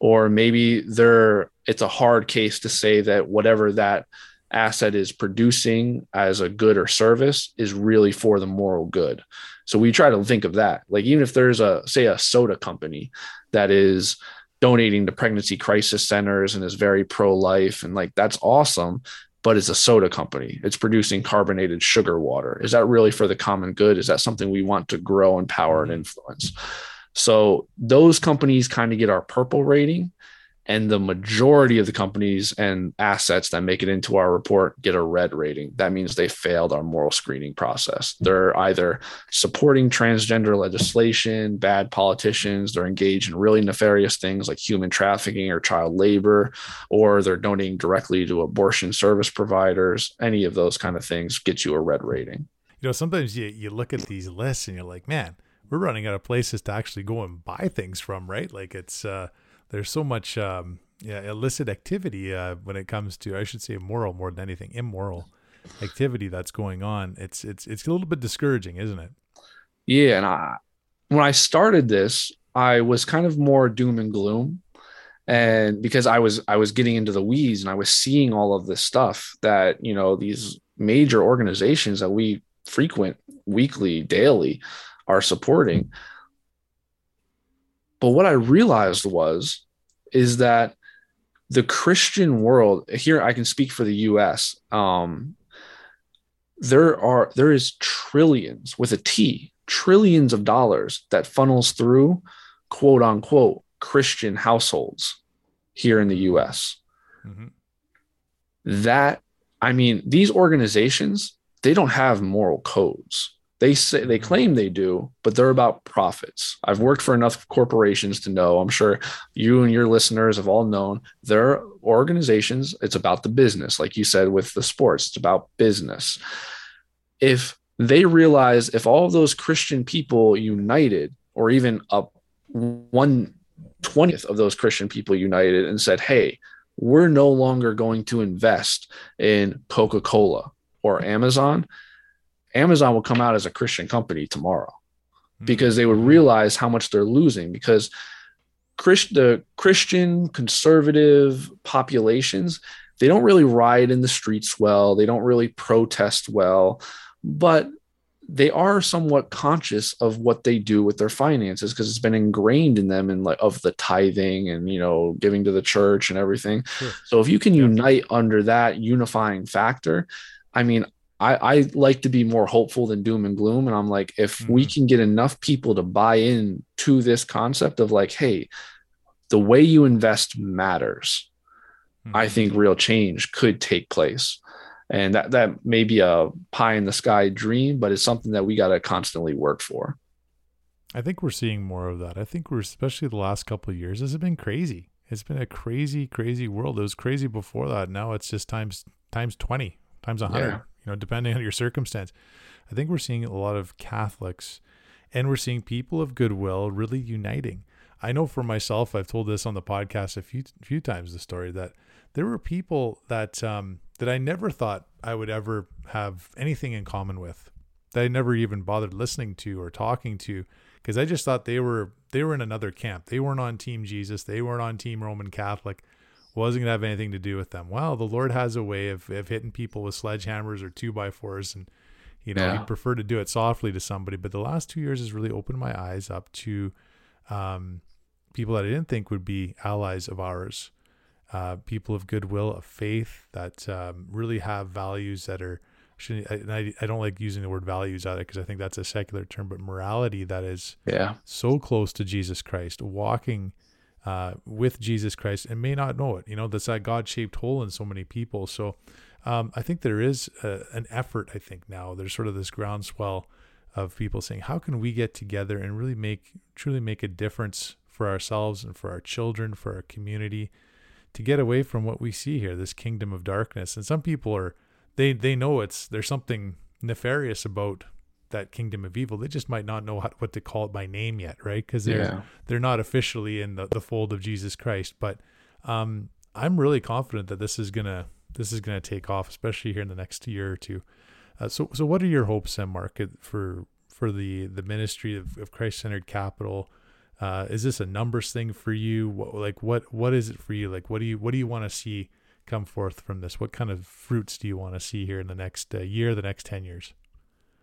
Or maybe there it's a hard case to say that whatever that asset is producing as a good or service is really for the moral good. So we try to think of that. Like even if there's a say a soda company that is donating to pregnancy crisis centers and is very pro-life and like that's awesome but it's a soda company. It's producing carbonated sugar water. Is that really for the common good? Is that something we want to grow and power and influence? So those companies kind of get our purple rating and the majority of the companies and assets that make it into our report get a red rating. That means they failed our moral screening process. They're either supporting transgender legislation, bad politicians, they're engaged in really nefarious things like human trafficking or child labor, or they're donating directly to abortion service providers. Any of those kind of things get you a red rating. You know, sometimes you, you look at these lists and you're like, man, we're running out of places to actually go and buy things from, right? Like it's, uh, there's so much um, yeah, illicit activity uh, when it comes to I should say moral more than anything immoral activity that's going on. It's it's it's a little bit discouraging, isn't it? Yeah, and I when I started this, I was kind of more doom and gloom and because I was I was getting into the weeds and I was seeing all of this stuff that you know these major organizations that we frequent weekly daily are supporting but what I realized was is that the Christian world here, I can speak for the U.S. Um, there are there is trillions with a T, trillions of dollars that funnels through quote unquote Christian households here in the US. Mm-hmm. That, I mean, these organizations, they don't have moral codes. They say they claim they do, but they're about profits. I've worked for enough corporations to know. I'm sure you and your listeners have all known their organizations. It's about the business, like you said with the sports. It's about business. If they realize if all those Christian people united, or even a one twentieth of those Christian people united and said, "Hey, we're no longer going to invest in Coca Cola or Amazon." Amazon will come out as a Christian company tomorrow hmm. because they would realize how much they're losing because Christ, the Christian conservative populations they don't really ride in the streets well they don't really protest well but they are somewhat conscious of what they do with their finances because it's been ingrained in them and like of the tithing and you know giving to the church and everything sure. so if you can yeah. unite under that unifying factor i mean I, I like to be more hopeful than doom and gloom. And I'm like, if mm-hmm. we can get enough people to buy in to this concept of like, hey, the way you invest matters, mm-hmm. I think real change could take place. And that, that may be a pie in the sky dream, but it's something that we got to constantly work for. I think we're seeing more of that. I think we're, especially the last couple of years, this has been crazy. It's been a crazy, crazy world. It was crazy before that. Now it's just times times 20, times 100. Yeah you know, depending on your circumstance. I think we're seeing a lot of Catholics and we're seeing people of goodwill really uniting. I know for myself, I've told this on the podcast a few few times the story that there were people that um, that I never thought I would ever have anything in common with, that I never even bothered listening to or talking to, because I just thought they were they were in another camp. They weren't on Team Jesus. They weren't on Team Roman Catholic wasn't going to have anything to do with them. Well, the Lord has a way of, of hitting people with sledgehammers or two by fours, and you know, yeah. he'd prefer to do it softly to somebody. But the last two years has really opened my eyes up to um, people that I didn't think would be allies of ours, uh, people of goodwill, of faith that um, really have values that are. And I, I don't like using the word values either because I think that's a secular term, but morality that is yeah so close to Jesus Christ, walking uh, with Jesus Christ and may not know it. You know, that's that God shaped hole in so many people. So um, I think there is a, an effort, I think now there's sort of this groundswell of people saying, how can we get together and really make, truly make a difference for ourselves and for our children, for our community to get away from what we see here, this kingdom of darkness. And some people are, they, they know it's, there's something nefarious about that kingdom of evil. They just might not know how, what to call it by name yet, right? Because they're yeah. they're not officially in the, the fold of Jesus Christ. But um, I'm really confident that this is gonna this is gonna take off, especially here in the next year or two. Uh, so so what are your hopes, and Marc, for for the the ministry of, of Christ centered capital? Uh, is this a numbers thing for you? What, like what what is it for you? Like what do you what do you want to see come forth from this? What kind of fruits do you want to see here in the next uh, year, the next ten years?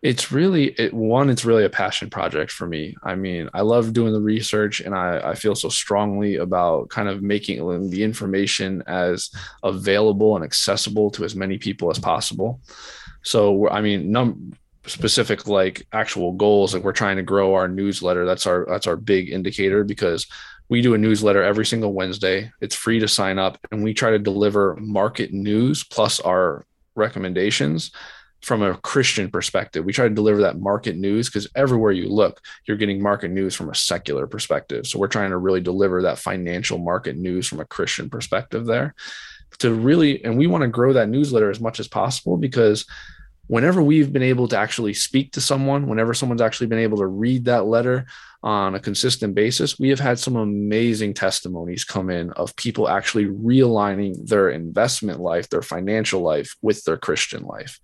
It's really it one it's really a passion project for me. I mean i love doing the research and i i feel so strongly about kind of making the information as available and accessible to as many people as possible. So i mean num specific like actual goals like we're trying to grow our newsletter. That's our that's our big indicator because we do a newsletter every single wednesday. It's free to sign up and we try to deliver market news plus our recommendations from a Christian perspective. We try to deliver that market news because everywhere you look, you're getting market news from a secular perspective. So we're trying to really deliver that financial market news from a Christian perspective there to really, and we want to grow that newsletter as much as possible because whenever we've been able to actually speak to someone, whenever someone's actually been able to read that letter on a consistent basis, we have had some amazing testimonies come in of people actually realigning their investment life, their financial life with their Christian life.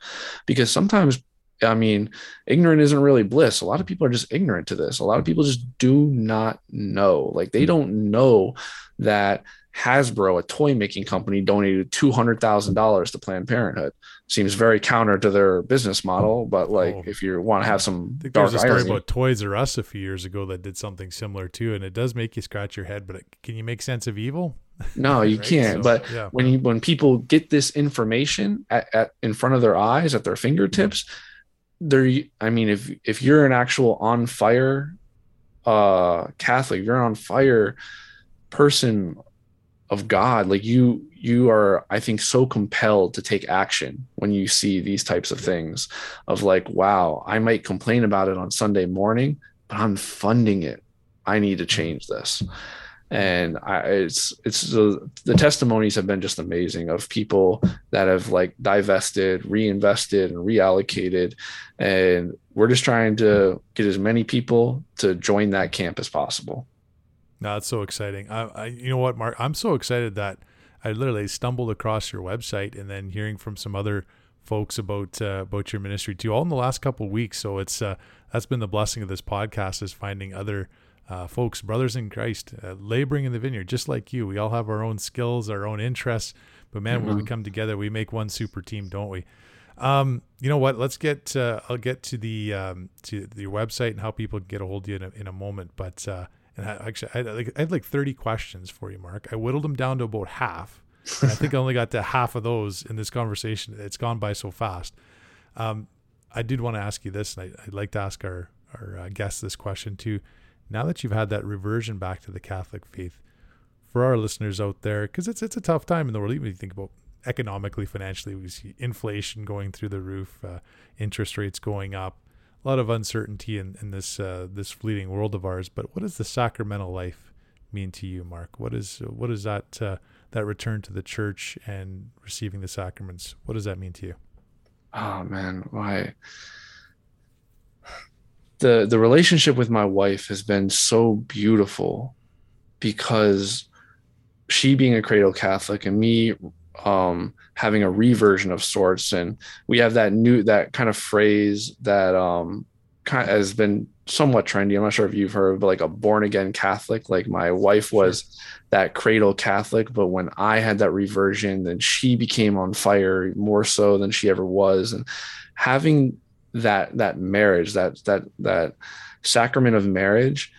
Because sometimes I mean, ignorant isn't really bliss. A lot of people are just ignorant to this. A lot of people just do not know. Like they don't know that Hasbro, a toy making company, donated two hundred thousand dollars to Planned Parenthood. Seems very counter to their business model, but like oh, if you want to have some I dark there's a story irony. about Toys R Us a few years ago that did something similar too, and it does make you scratch your head. But it, can you make sense of evil? No, you right? can't. So, but yeah. when you when people get this information at, at in front of their eyes, at their fingertips, they're. I mean, if if you're an actual on fire uh Catholic, you're on fire person of God, like you you are I think so compelled to take action when you see these types of things of like wow, I might complain about it on Sunday morning, but I'm funding it. I need to mm-hmm. change this. And I, it's it's the, the testimonies have been just amazing of people that have like divested, reinvested, and reallocated, and we're just trying to get as many people to join that camp as possible. No, that's so exciting. I, I, you know what, Marc? I'm so excited that I literally stumbled across your website and then hearing from some other folks about uh, about your ministry too, all in the last couple weeks. So it's uh, that's been the blessing of this podcast is finding other uh, folks, brothers in Christ, uh, laboring in the vineyard, just like you. We all have our own skills, our own interests, but man, mm-hmm. when we mm-hmm. come together, we make one super team, don't we? Um, you know what? Let's get. Uh, I'll get to the um, to your website and how people get a hold of you in a, in a moment, but uh, and I, actually, I had, like, I had like 30 questions for you, Marc. I whittled them down to about half. I think I only got to half of those in this conversation. It's gone by so fast. Um, I did want to ask you this, and I, would like to ask our, our uh, guests this question too. Now that you've had that reversion back to the Catholic faith, for our listeners out there, because it's it's a tough time in the world, even if you think about economically, financially, we see inflation going through the roof, uh, interest rates going up a lot of uncertainty in, in this uh, this fleeting world of ours. But what does the sacramental life mean to you, Marc? What is what is that uh, that return to the church and receiving the sacraments? What does that mean to you? Oh man, why? The the relationship with my wife has been so beautiful because she being a cradle Catholic and me um, having a reversion of sorts. And we have that new that kind of phrase that um, kind of has been somewhat trendy. I'm not sure if you've heard, but like a born again Catholic. Like my wife was sure. that cradle Catholic, but when I had that reversion, then she became on fire more so than she ever was. And having that that marriage, that that that sacrament of marriage,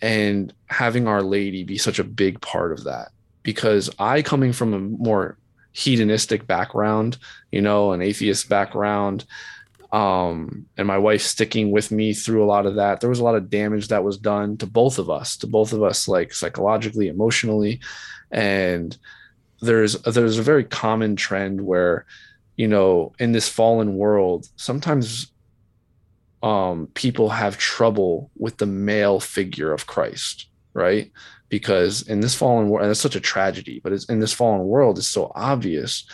and having Our Lady be such a big part of that. Because I, coming from a more hedonistic background, you know, an atheist background. Um, and my wife sticking with me through a lot of that. There was a lot of damage that was done to both of us, to both of us, like psychologically, emotionally. And there's there's a very common trend where, you know, in this fallen world, sometimes um, people have trouble with the male figure of Christ, right? Because in this fallen world, and it's such a tragedy, but it's in this fallen world, it's so obvious.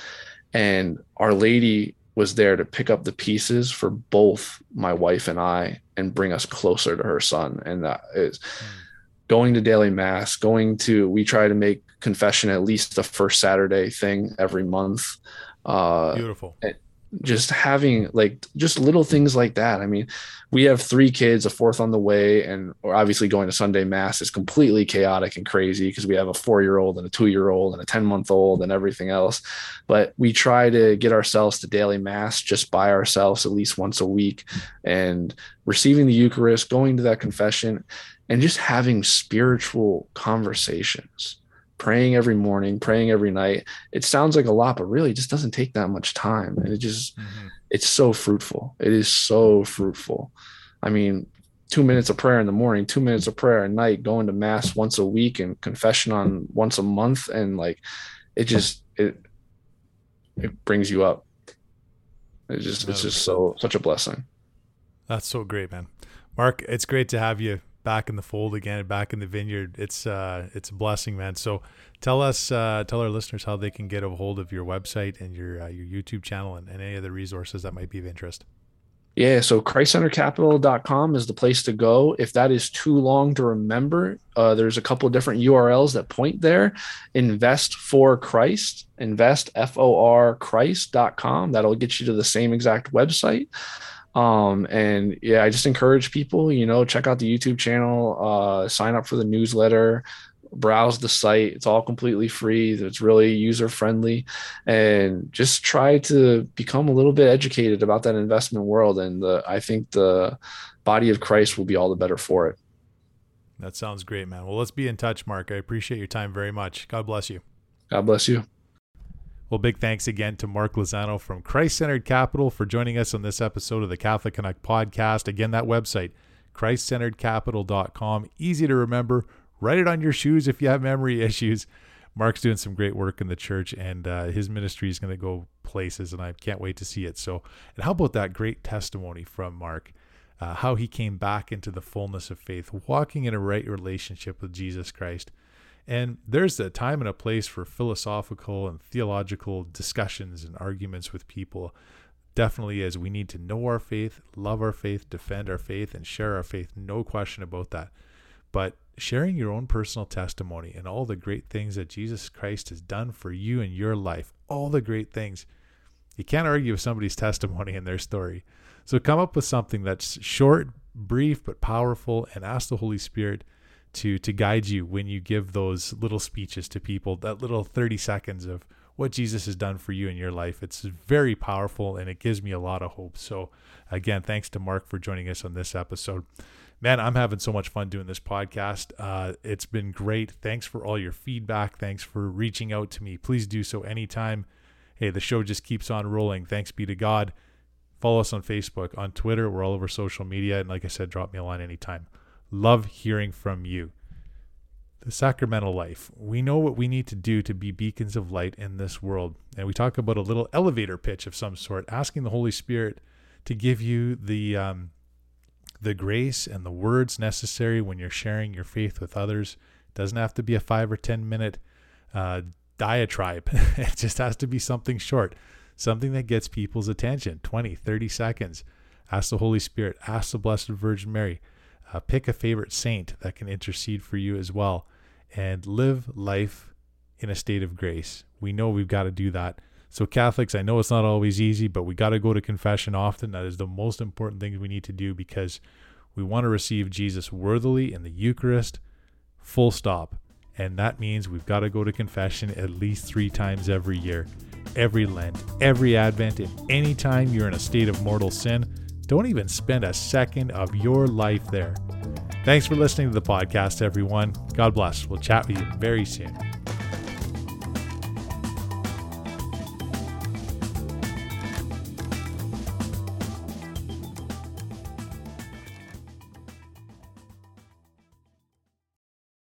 And Our Lady was there to pick up the pieces for both my wife and I and bring us closer to her son. And that is mm. going to daily mass, going to, we try to make confession at least the first Saturday thing every month. Uh, Beautiful just having like just little things like that. I mean, we have three kids, a fourth on the way, and or obviously going to Sunday mass is completely chaotic and crazy because we have a four year old and a two year old and a 10 month old and everything else. But we try to get ourselves to daily mass just by ourselves at least once a week and receiving the Eucharist, going to that confession, and just having spiritual conversations praying every morning, praying every night. It sounds like a lot, but really it just doesn't take that much time. And it just, mm-hmm. it's so fruitful. It is so fruitful. I mean, two minutes of prayer in the morning, two minutes of prayer at night, going to mass once a week and confession on once a month. And like, it just, it, it brings you up. It's just, it's just so, such a blessing. That's so great, man. Marc, it's great to have you back in the fold again, back in the vineyard. It's uh, it's a blessing, man. So tell us, uh, tell our listeners how they can get a hold of your website and your uh, your YouTube channel and, and any other resources that might be of interest. Yeah, so ChristCenteredCapital.com is the place to go. If that is too long to remember, uh, there's a couple different URLs that point there. Invest for Christ, invest F O R Christ.com. That'll get you to the same exact website um and yeah i just encourage people you know check out the youtube channel uh sign up for the newsletter browse the site. It's all completely free. It's really user friendly and just try to become a little bit educated about that investment world and the i think the body of christ will be all the better for it. That sounds great man. Well let's be in touch marc. I appreciate your time very much. God bless you. God bless you well, big thanks again to Marc Lozano from Christ Centered Capital for joining us on this episode of the Catholic Canuck podcast. Again, that website, ChristCenteredCapital.com. Easy to remember. Write it on your shoes if you have memory issues. Marc's doing some great work in the church, and uh, his ministry is going to go places, and I can't wait to see it. So, and how about that great testimony from Marc? Uh, how he came back into the fullness of faith, walking in a right relationship with Jesus Christ. And there's a time and a place for philosophical and theological discussions and arguments with people. Definitely, as we need to know our faith, love our faith, defend our faith, and share our faith. No question about that. But sharing your own personal testimony and all the great things that Jesus Christ has done for you in your life, all the great things, you can't argue with somebody's testimony and their story. So come up with something that's short, brief, but powerful, and ask the Holy Spirit to to guide you when you give those little speeches to people that little 30 seconds of what Jesus has done for you in your life. It's very powerful and it gives me a lot of hope. So again thanks to Marc for joining us on this episode. Man I'm having so much fun doing this podcast. Uh, it's been great. Thanks for all your feedback. Thanks for reaching out to me. Please do so anytime. Hey the show just keeps on rolling. Thanks be to God. Follow us on Facebook on Twitter. We're all over social media. And like I said drop me a line anytime Love hearing from you. The sacramental life. We know what we need to do to be beacons of light in this world. And we talk about a little elevator pitch of some sort, asking the Holy Spirit to give you the um, the grace and the words necessary when you're sharing your faith with others. It doesn't have to be a five or ten minute uh, diatribe. it just has to be something short, something that gets people's attention 20, 30 seconds. Ask the Holy Spirit, ask the Blessed Virgin Mary, uh, pick a favorite saint that can intercede for you as well and live life in a state of grace. We know we've got to do that. So, Catholics, I know it's not always easy, but we got to go to confession often. That is the most important thing we need to do because we want to receive Jesus worthily in the Eucharist, full stop. And that means we've got to go to confession at least three times every year, every Lent, every Advent, and any time you're in a state of mortal sin don't even spend a second of your life there. Thanks for listening to the podcast, everyone. God bless. We'll chat with you very soon.